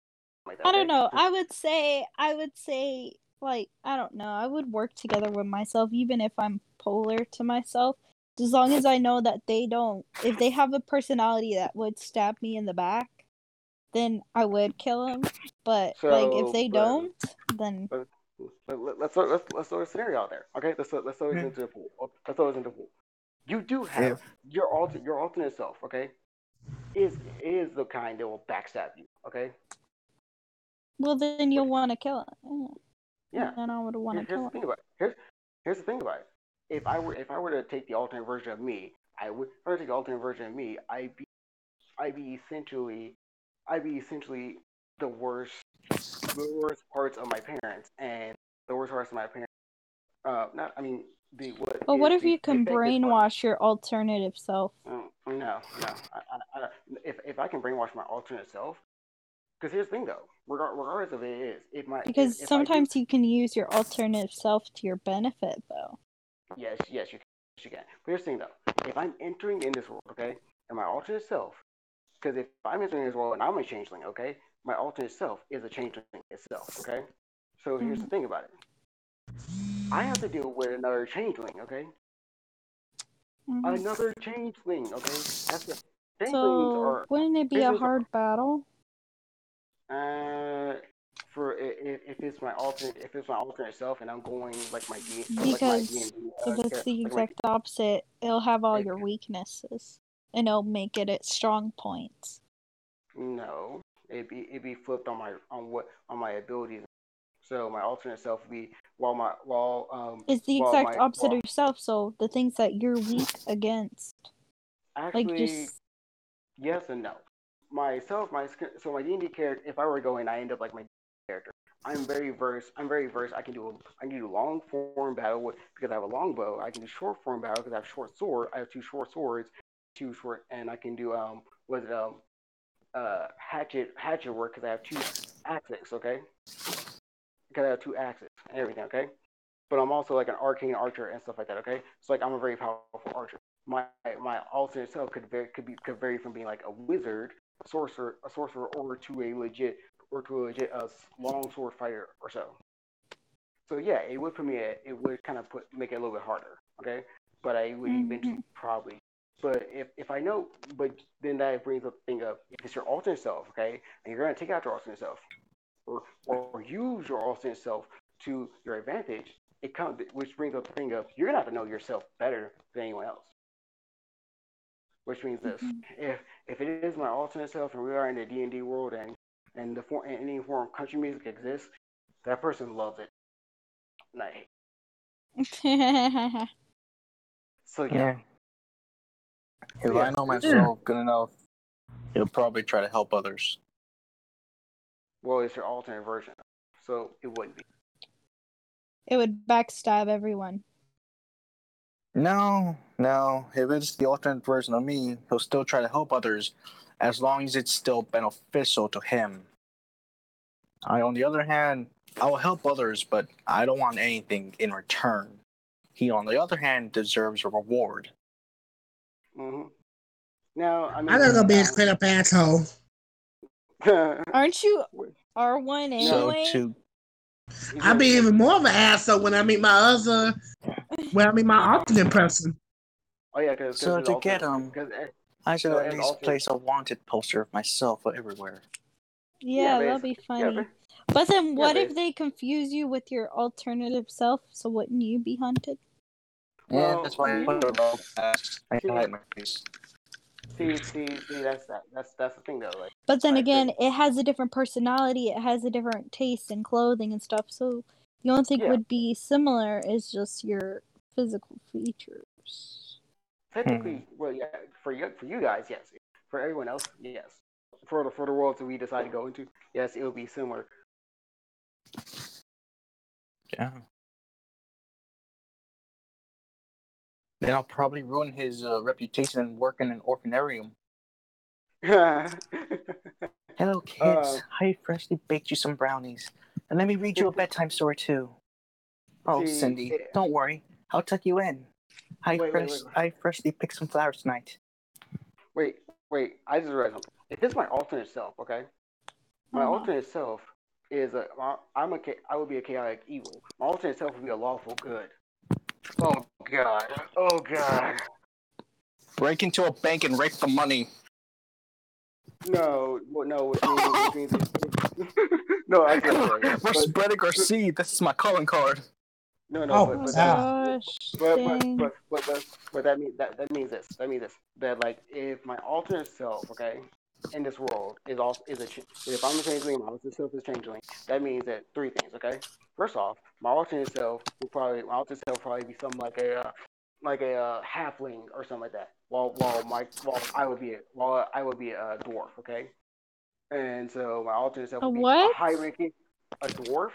like that. I don't know. Just- I would say I would say like I don't know. I would work together with myself even if I'm polar to myself. As long as I know that they don't if they have a personality that would stab me in the back, then I would kill them. But like if they but- don't, then Let, let, let's throw, let's let's throw a scenario out there. Okay, let's throw, let's throw it Yeah. into the pool. Oh, Let's throw it into the pool. You do have your alter your alternate self. Okay, is is the kind that will backstab you. Okay, well then you'll want to kill it. yeah. Then I would want to Here- here's kill the thing about it. Here's here's the thing about it. If I were if I were to take the alternate version of me, I would. If I were to take the alternate version of me, I'd be I'd be essentially I'd be essentially the worst, the worst parts of my parents, and the worst parts of my parents. Uh, not, I mean, the what. But what if you can part- brainwash your alternative self? Mm, No, no. I, I, I, if if I can brainwash my alternate self, because here's the thing though, regardless of it is, if my Because if, if do- sometimes you can use your alternative self to your benefit, though. Yes, yes, you can, yes, you can. But here's the thing though, if I'm entering in this world, okay, and my alternate self, because if I'm entering this world and I'm a changeling, okay, my alternate self is a changeling itself, okay. So here's the thing about it, I have to deal with another changeling, okay, Mhm. another changeling, okay. That's the changelings So are wouldn't it be a hard battle? Uh, for if, if it's my alternate if it's my alternate self and I'm going like my D like my Because uh, that's char- the like my- exact opposite. It'll have all your weaknesses, and it'll make it its strong points. no, it'd be it'd be flipped on my on what on my abilities. So my alternate self would be while my while um It's the exact my- opposite well- of yourself. So the things that you're weak against, actually like just yes and no. Myself my so my D&D character if I were going I end up like my character. I'm very versed. I'm very versed. I can do a, I can do long form battle with, because I have a long bow. I can do short form battle because I have short sword. I have two short swords, two short, and I can do um was it um uh hatchet hatchet work because I have two axes. Okay, because I have two axes and everything. Okay, but I'm also like an arcane archer and stuff like that. Okay, so like I'm a very powerful archer. My my alternate self could vary could be could vary from being like a wizard, sorcerer, a sorcerer, or to a legit or to a legit uh, long sword fighter or so. So yeah, it would put me at, it would kind of put make it a little bit harder, okay? But I would eventually probably. But if if I know, but then that brings up the thing of if it's your alternate self, okay, and you're gonna take out your alternate self, or or use your alternate self to your advantage, it comes which brings up the thing of you're gonna have to know yourself better than anyone else. Which means this: Mhm. if if it is my alternate self and we are in the D and D world and and the form any form of country music exists, that person loves it. And I hate. So yeah, Yeah. If Yeah. I know myself good enough, he'll probably try to help others. well, it's your alternate version, so it wouldn't be. it would backstab everyone. No, no. If it's the alternate version of me, he'll still try to help others as long as it's still beneficial to him. I, on the other hand, I will help others, but I don't want anything in return. He, on the other hand, deserves a reward. Mm-hmm. Now, I mean, I'm not gonna be a um, straight up asshole. Aren't you R one So anyway? to I'll be even more of an asshole when I meet my other, when I meet my alternate person. Oh yeah, because So to get, um, because I should So, at least also- place a wanted poster of myself everywhere. yeah, that'll be funny. Yeah, but then, yeah, what if they confuse you with your alternative self? So wouldn't you be hunted? yeah, that's why I see- put a robe as I see- hide my face. see, see, see, that's that, that's that's the thing though. Like, But then again, it has a different personality. It has a different taste in clothing and stuff. So the only thing Yeah. would be similar is just your physical features. Technically, well, yeah, for you, for you guys, yes. For everyone else, yes. For the for the worlds that we decide to go into, yes, it will be similar. Yeah. Then I'll probably ruin his uh, reputation and work in an orphanarium. Hello, kids. Uh, I freshly baked you some brownies. And let me read you a bedtime story, too. Oh, See, Cindy, it- don't worry. I'll tuck you in. I, Wait, wait, fresh, wait. I freshly picked some flowers tonight. wait, wait. I just read something. If this is my alternate self, okay, my Uh-huh. alternate self is a. I'm a. cha- I would be a chaotic evil. My alternate self would be a lawful good. Oh God. Oh God. Break into a bank and rape the money. No, well, no, which means, which means no, I can't. We're spreading our seed. This is my calling card. No, no, Oh, but, but, gosh. but, but, but, but, but, but that means that that means this. That means this. That like if my alternate self, okay, in this world is also is a if I'm a changeling, my alternate self is changeling. That means that three things, okay. First off, my alternate self will probably my alternate self will probably be something like a uh, like a uh, halfling or something like that. While while my while I would be a, while I would be a dwarf, okay. and so my alternate self A would be what? a high ranking, a dwarf,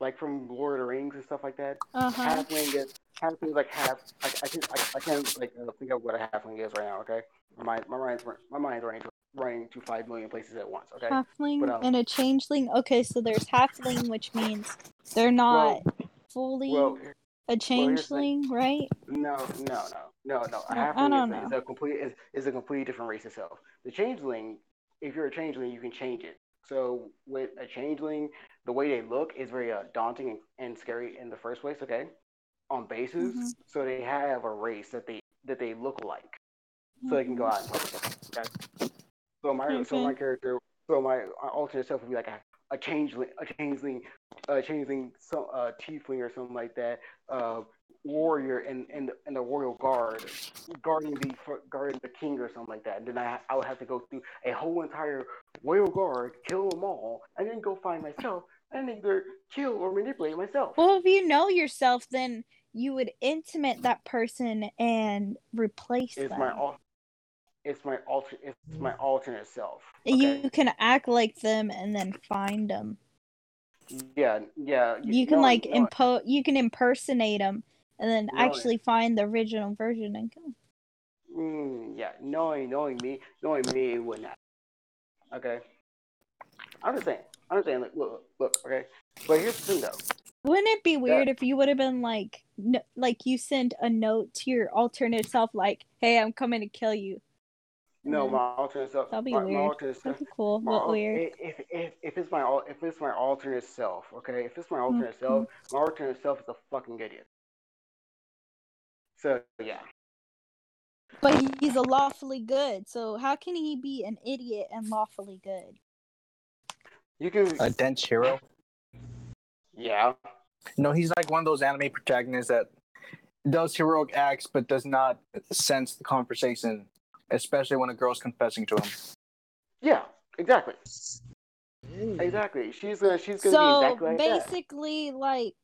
like from Lord of the Rings and stuff like that. Uh huh. Halfling is halfling is like half. I, I can I, I can't like uh, think of what a halfling is right now. Okay, my my mind's my mind's running to, running to five million places at once. Okay. Halfling But, um, and a changeling. Okay, so there's halfling, which means they're not fully Well, a here's the thing. changeling, right? no, no, no, no, no. A halfling is, is a complete is, is a completely different race itself. The changeling, if you're a changeling, you can change it. So with a changeling, the way they look is very uh, daunting and, and scary in the first place. Okay, on bases, Mhm. so they have a race that they that they look like. so they can go out and. Okay. So my so my character so my uh, alternate self would be like a, a changeling a changeling a changeling some uh tiefling or something like that uh warrior in in the, in the royal guard guarding the for- guarding the king or something like that and then I I would have to go through a whole entire royal guard kill them all and then go find myself and either kill or manipulate myself. Well, if you know yourself, then you would intimate that person and replace it's them. my al- it's my alter it's my alternate self. You can act like them and then find them. Yeah, yeah. You can no, like no, impo. You can impersonate them and then No, actually find the original version and go. Mm, yeah, knowing knowing me, knowing me, it would not. Okay. I'm just saying. I'm just saying. Like, look, look. Okay. But here's the thing, though. Wouldn't it be weird if you would have been like, like you sent a note to your alternate self, like, "Hey, I'm coming to kill you." No, Yeah. my alternate self. That'd be my, my weird. alternate self. That'd be cool, my al- weird. If, if if it's my if it's my alternate self, okay. If it's my alternate Mhm. self, my alternate self is a fucking idiot. So yeah. But he's a lawfully good, so how can he be an idiot and lawfully good? You can. A dense hero. yeah. No, he's like one of those anime protagonists that does heroic acts but does not sense the conversation, especially when a girl's confessing to him. Yeah. Exactly. Exactly. She's gonna. She's gonna So be exactly like that. basically, like,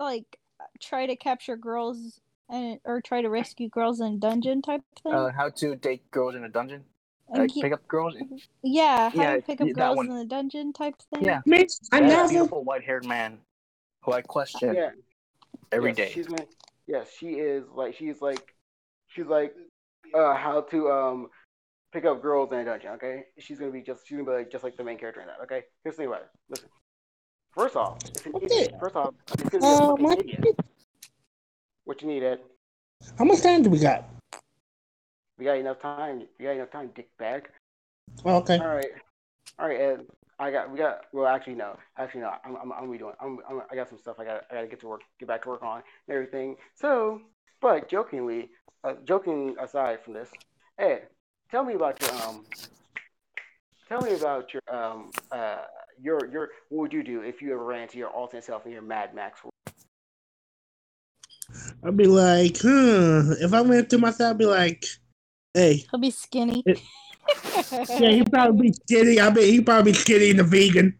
like try to capture girls and or try to rescue girls in a dungeon type thing. Uh, how to date girls in a dungeon? And Like ye- pick up girls? yeah, how yeah, to pick up girls one. in a dungeon type thing. Yeah. Me, I That never. beautiful white-haired man who I question Yeah. every yes, day. She's gonna, yes, she is like she's like she's like uh how to um pick up girls in a dungeon. Okay, she's gonna be just she's gonna be like just like the main character in that. Okay, here's the thing about it. Listen, first off, it's an Okay. idiot. First off, it's gonna be a Uh, fucking my, idiot. What you need, Ed? how much time do we got? We got enough time. We got enough time, dick bag. Oh, okay. All right, all right, Ed. I got we got well actually no actually no I'm I'm, I'm redoing I'm, I'm I got some stuff I got I got to get to work get back to work on and everything so but jokingly uh, joking aside from this Ed tell me about your um tell me about your um uh your your what would you do if you ever ran into your alternate self in your Mad Max world? I'd be like, huh. If I went to myself, I'd be like, hey. He'll be skinny. It- Yeah, he probably be skinny. I bet he probably be skinny and a vegan.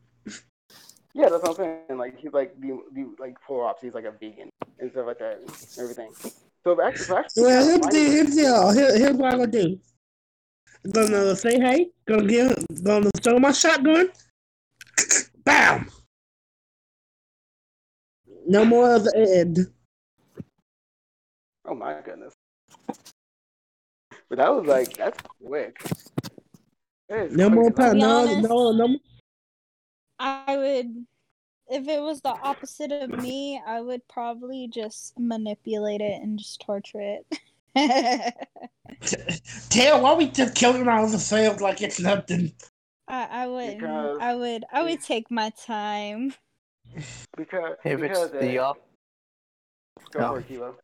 yeah that's what I'm saying like he's like the, the like polar opposite he's like a vegan and stuff like that and everything so actually, so actually Well, here's mine- the, here's the, here, here's what I'm gonna do. Gonna say hey. Gonna give. Gonna throw my shotgun. Bam. No more of Ed. Oh my goodness. But that was like that's quick. That is No more quick as pun. No, honest. no, no. I would, if it was the opposite of me, I would probably just manipulate it and just torture it. Tail, why we just killing all the sales like it's nothing? I, I would, Because- I would, I would take my time. Because If it's the uh, op- go no. for it, Kibo.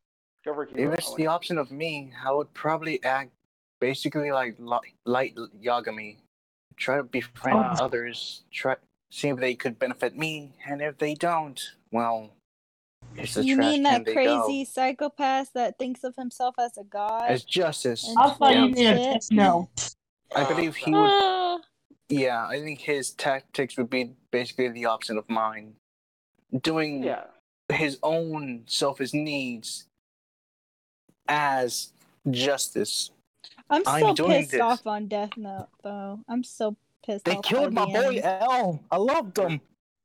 Go for it, Kibo. if it's the option of me, I would probably act basically like li- light Yagami. Try to befriend Ah. others. Try see if they could benefit me, and if they don't, well, it's a you trash mean that crazy go. psychopath that thinks of himself as a god? As justice. And I thought Yeah. you need no. I believe he would. Ah, Yeah, I think his tactics would be basically the opposite of mine. Doing Yeah. his own selfish needs as justice. I'm I'm so pissed this. off on Death Note though. I'm so pissed off. They off killed my boy end. L. I loved him.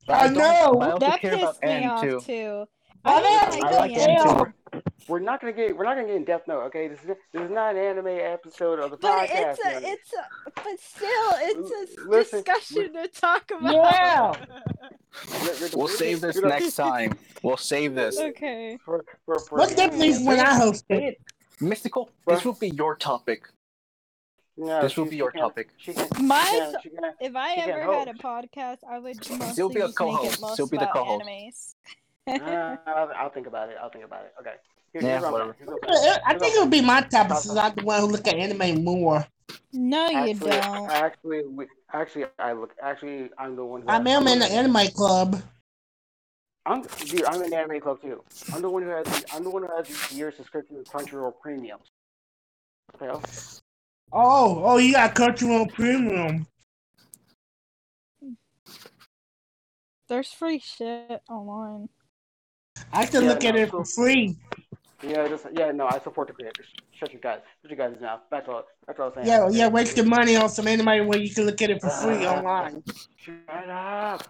But I know. I That pissed me N off too. too. Why I they didn't have to like I like the L? too. We're not gonna get we're not gonna get in Death Note. Okay, this is this is not an anime episode of the But podcast. it's a, it's a, but still, it's a Listen, discussion to talk about. Yeah. You're- you're- We'll save this next time. We'll save this. okay. For, for, for, What difference when I host it? it. Mystical, this will be your topic. No, This will she- be she your can't- topic. She can, My she can, she can, If I She can't ever had a host. podcast, I would mostly She'll be a just make co-host. it most She'll be the about co-host. animes. uh, I'll, I'll think about it. I'll think about it. Okay. Here- Yeah, here's what I'm whatever. saying. Here's what I'm. I think it would be my topic since I'm the one who look at anime more. no, you Actually, don't. actually, we, actually, I look. Actually, I'm the one. Who I mean, I'm in the anime club. I'm, dude, I'm in the anime club too. I'm the one who has. The, I'm the one who has the year subscription to Crunchyroll Premium. Okay. Oh, oh, you got Crunchyroll Premium. There's free shit online. I can Yeah, look at no, it for free. Yeah, just yeah. No, I support the creators. Shut your guys. Shut your guys' mouth. That's all. That's all I'm saying. Yeah, yeah, waste your money on some anime where you can look at it for free Ah. online. Shut up.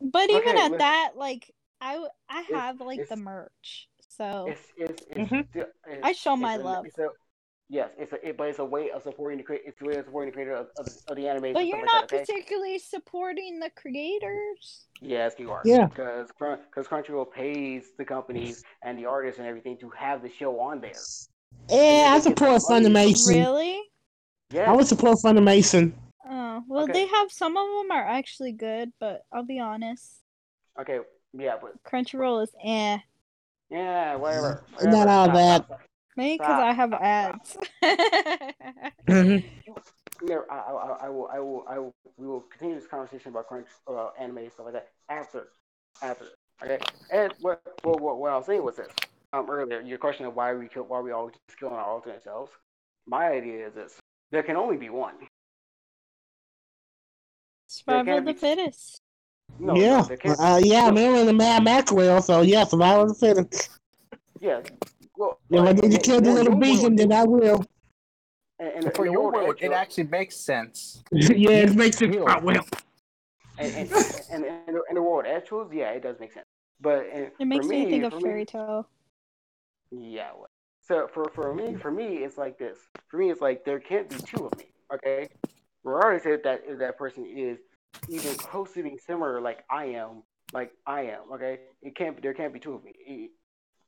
But even Okay, at listen. that, like, I, I have like the merch, so It's it's it's. Mhm. still- it's I show my a- love. It's a, yes, it's a it, but it's a way of supporting the creator. It's a way of supporting the creator of, of, of the anime. But you're not like that, okay? particularly supporting the creators. Yes, you are. Yeah. Because because Crunchyroll pays the companies and the artists and everything to have the show on there. Yeah, I support Funimation. Really? Yeah. I would support Funimation. Oh, well, Okay. they have some of them are actually good, but I'll be honest, Okay. Yeah, but Crunchyroll is eh. yeah, whatever. Not all Stop, that. stop, stop. Maybe because I have ads. Mhm. No, I, I, I will, I will, I will. We will continue this conversation about crunch, about anime and stuff like that after, after. Okay. And what, what, what, what I was saying was this. Um, earlier, your question of why we kill, why we always just killing our alternate selves. My idea is this: there can only be one. Survival can't of the be- fittest. No, yeah, no, uh, yeah, I'm in the Mad Max world, so yeah, survival of the fittest. yeah. Well, If I like, need to kill the little your beacon, then I will. in- in- in For the your world world, it actually makes sense. yeah, it makes it Heal. quite well. and, and, and, and in, the, world of actuals, yeah, it does make sense. But in, It makes for me me, think of for fairy me, tale. Yeah. well, So for for me, for me, it's like this. For me, it's like there can't be two of me. Okay. Regardless if that if that person is even close to being similar, like I am, like I am. Okay. It can't. be There can't be two of me.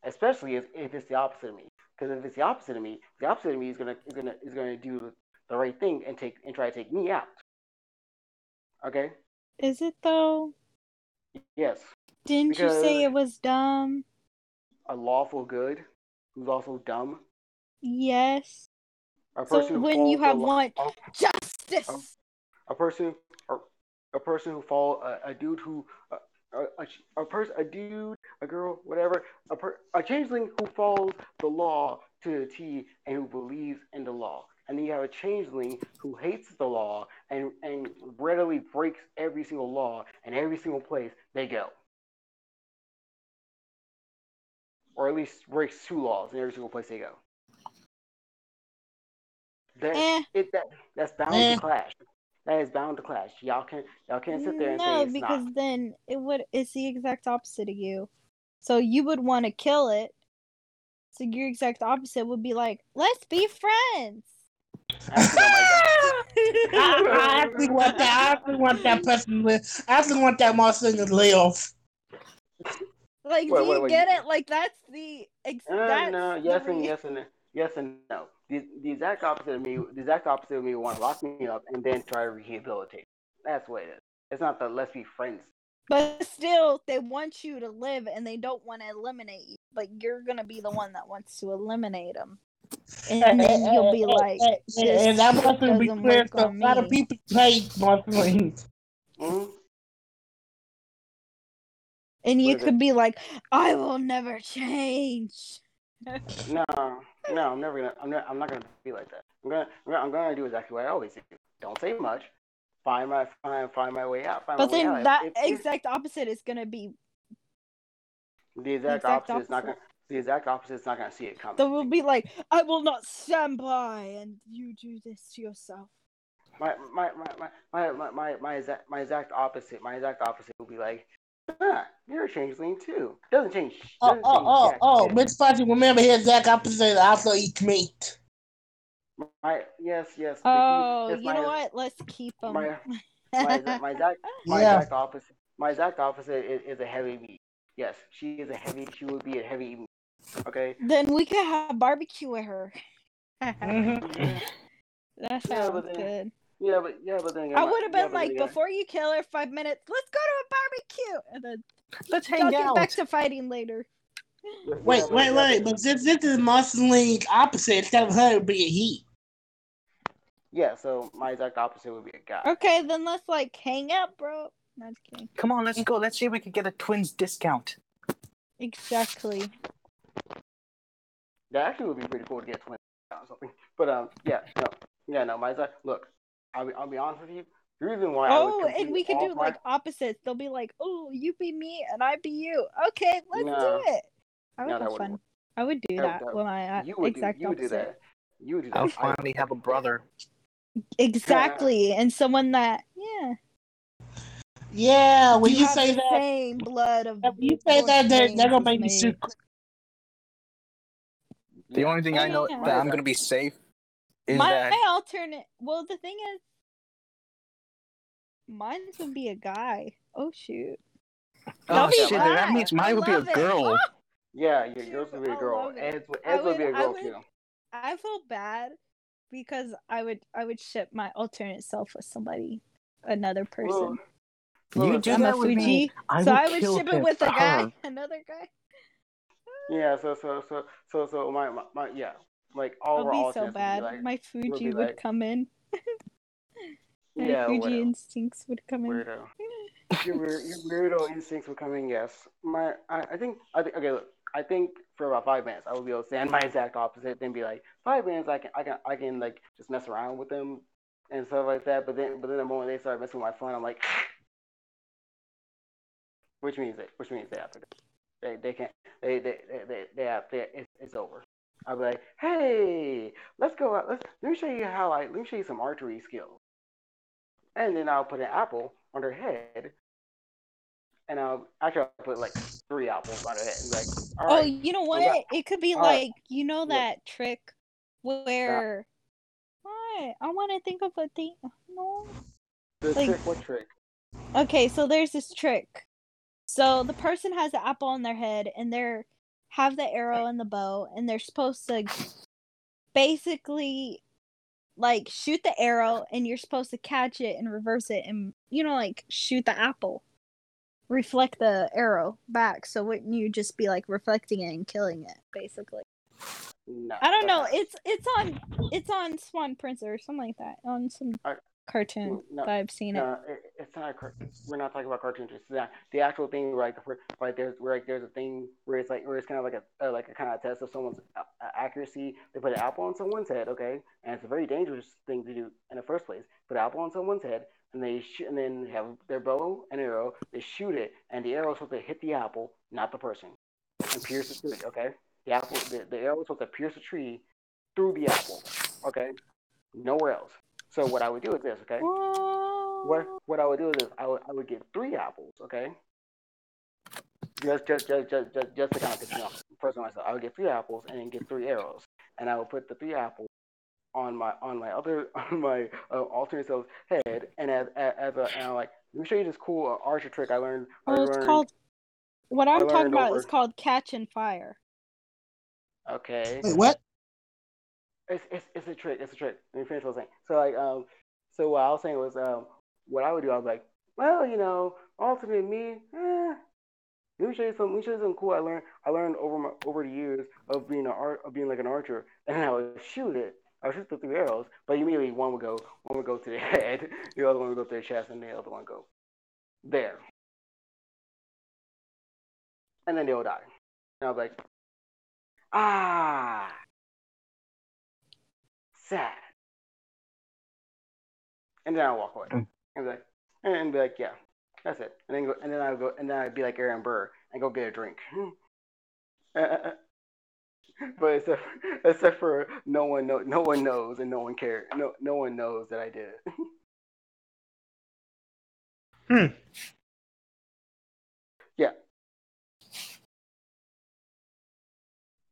Especially if, if it's the opposite of me. Because if it's the opposite of me, the opposite of me is gonna is gonna is gonna do the right thing and take and try to take me out. Okay. Is it though? Yes. Didn't you say it was dumb? A lawful good who's also dumb. Yes. A person who when you have law- one Oh. justice. a person or a person who fall a, a dude who a, a, a, person a dude a girl whatever a per, a changeling who follows the law to the T and who believes in the law and then you have a changeling who hates the law and and readily breaks every single law and every single place they go or at least breaks two laws in every single place they go that Eh. it that that's bound Eh. to clash that is bound to clash. Y'all can y'all can't sit there and say no, it's because not. then it would it's the exact opposite of you. So you would want to kill it. So your exact opposite would be like, let's be friends. Actually, I, I actually want that. I actually want that person to live. I actually want that monster to live. Like, Wait, do you wait, wait, get you- it? Like that's the ex- my Uh, that's no, the yes and yes and yes and no. The, the exact opposite of me. The exact opposite of me would want to lock me up and then try to rehabilitate. That's what it is. It's not the let's be friends. But still, they want you to live, and they don't want to eliminate you. But you're gonna be the one that wants to eliminate them, and then you'll be like, and, that shit monster be clear. work So a lot of people hate monsters. hmm and you What is it? could be like, "I will never change." No, no, I'm never gonna. I'm not. I'm not gonna be like that. I'm gonna. I'm gonna, do exactly what I always do. Don't say much. Find my find find my way out. Find But my way then out. that If- if- exact opposite is gonna be the exact, exact opposite is not gonna. The exact opposite is not gonna see it coming. that will be like, "I will not stand by, and you do this to yourself." my my my my my my my exact my exact opposite my exact opposite would be like, ah, you're a changeling too. Doesn't change. Oh, Doesn't oh, change oh, jack oh, shit. Miss Fudgy, remember his exact opposite also eat meat. My yes yes. Oh, yes, you my- know what? Let's keep them. My my my exact my Yeah. exact opposite my exact opposite is, is a heavy meat. Yes, she is a heavy. She would be a heavy meat. Okay. then we could have barbecue with her. Mhm. That sounds but then- good. Yeah, but yeah, but then again, I would have been but then like, before you kill her, five minutes. Let's go to a barbecue, and then Let's y'all hang get out. back to fighting later. Yeah, Wait, wait, wait. but- But since this is Monster League opposite, instead of her, it would be a he. Yeah, so my exact opposite would be a guy. Okay, then let's like hang out, bro. No, I'm just kidding. Come on, let's go. Let's see if we can get a twins discount. Exactly. That actually would be pretty cool to get twins or something. But um, yeah, no, yeah, no. My exact look. I'll be, I'll be honest with you. The reason why I Oh, and we could do my- like opposites. They'll be like, "Oh, you be me and I be you." Okay, let's No. do it. I would No, have fun. work. I would do That- that, that- with my uh, you would exact do, you would do that. You would do that. I'll I- finally have a brother. Exactly, and someone that yeah. Yeah, when you, have say the that, same blood of. when you say that, they're, they're gonna make me me sick. The only thing I know Yeah. that I'm gonna be safe is My, that my alternate. Well, the thing is, mine would be a guy. Oh shoot. oh That'll be shit, then that fun. means I mine would be a girl. Yeah, your, Shoot, yours would be a I girl. love it. Ed's, would- would be a would- I girl would- too. I feel bad because I would I would ship my alternate self with somebody, another person. Well, You do I'm a that with me. I so I would kill ship it with a guy, ah. another guy. Yeah, so so so so so my my, my yeah, like all of It'll our be so bad. be like, my Fuji be would like- come in. My yeah, Fuji whatever. instincts would come in. Weirdo. your, weird, your weirdo instincts were coming. Yes, my I, I think I think okay. Look, I think for about five minutes I would be able to stand my exact opposite. Then be like five minutes I can I can I can like just mess around with them and stuff like that. But then but then the moment they start messing with my phone, I'm like, which means they which means they have to they they can't they they they they, they have they, it's, it's over. I'll be like, hey, let's go out. Let's let me show you how I let me show you some archery skills. And then I'll put an apple on her head. And I'll actually I'll put like three apples on her head and be like, all Oh, you know what? that- it could be right. like you know Yeah. that trick where. What? I want to think of a thing. No. the like- trick, what trick? Okay, so there's this trick. So the person has an apple on their head and they're have the arrow and the bow and they're supposed to basically like shoot the arrow and you're supposed to catch it and reverse it and you know like shoot the apple. Reflect the arrow back so wouldn't you just be like reflecting it and killing it basically. No. I don't know. It's it's on it's on Swan Prince or something like that. On some I- cartoon no, that I've seen it. No, it, it's not. A, car- we're not talking about cartoons. It's not the actual thing. Like, where, like there's where like there's a thing where it's like where it's kind of like a uh, like a kind of test of someone's a- accuracy. They put an apple on someone's head, okay, and it's a very dangerous thing to do in the first place. Put an apple on someone's head, and they shoot, and then have their bow and arrow. They shoot it, and the arrow is supposed to hit the apple, not the person, and pierce the tree. Okay, the apple, the, the arrow is supposed to pierce the tree through the apple. Okay, nowhere else. So what I would do is this, okay. What what I would do is this, I would I would get three apples, okay? Just just just just just, just to kind of piss me off. First myself, I would get three apples and then get three arrows, and I would put the three apples on my on my other on my uh, alternate self's head, and as as, as a and I'm like, let me show you this cool uh, archer trick I learned. I Oh, it's learned- called. What I'm talking about over- is called Catch and Fire. Okay. Wait, what? It's, it's it's a trick. It's a trick. Let me finish what I was saying. So like um, so what I was saying was um, what I would do. I was like, well, you know, alternate me. Eh, let me show you some. Let me show you something cool. I learned. I learned over my over the years of being an art of being like an archer, and I would shoot it. I would shoot the three arrows, but immediately one would go. One would go to the head. The other one would go to the chest, and the other one would go there. And then they would die. And I'll be like, ah, sad. And then I'll walk away. Mm. And be like, and be like, yeah, that's it. And then go, and then I'll go, and then I'd be like Aaron Burr and go get a drink. but except, except for no one know, no one knows and no one cares. No, no one knows that I did it. Hmm.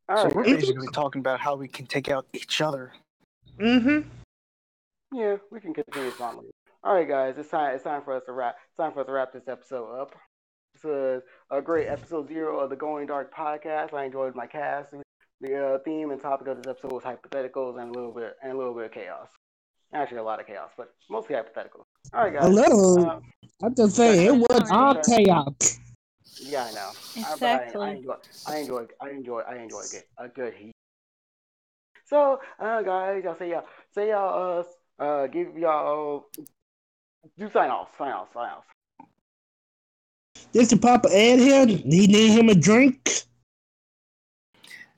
All so right. we're basically talking about how we can take out each other. Mm-hmm. Yeah, we can continue this on later. All right, guys, it's time. It's time for us to wrap. It's time for us to wrap this episode up. This was a great episode zero of the Going Dark podcast. I enjoyed my cast. The uh, theme and topic of this episode was hypotheticals and a little bit and a little bit of chaos. Actually, a lot of chaos, but mostly hypotheticals. All right, guys. A little. Uh, I just say it was all chaos. yeah, I know. I- but Exactly. I, I enjoy. I enjoy. I enjoy. I enjoy a good, a good heat. So, uh, guys, y'all say y'all say y'all uh uh give y'all do sign off, sign off, sign off. This is Papa Ed here. He need him a drink.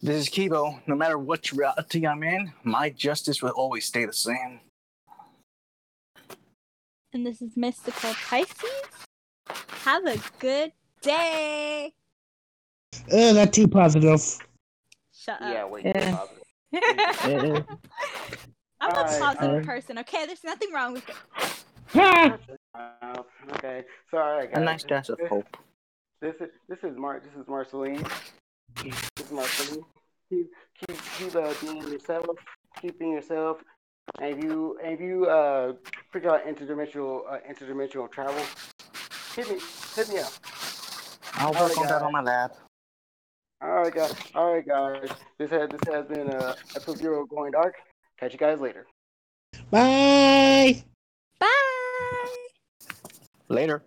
This is Kibo. No matter what reality I'm in, my justice will always stay the same. And this is Mystical Pisces. Have a good day. Uh, that's too positive. Shut up. Yeah, up. wait. Yeah. Positive. I'm a Alright, positive alright. person, okay? There's nothing wrong with it. Ha! Okay, so all right, A nice dash of hope. This is this is Mar this is Marceline. This is Marceline. Keep keep keep uh, being yourself. Keep being yourself. And if you and if you uh figure out interdimensional uh, interdimensional travel, hit me hit me up. I'll Alright, work on that on my lab. All right, guys. All right, guys. This has this has been uh, episode zero of going dark. Catch you guys later. Bye. Bye. Later.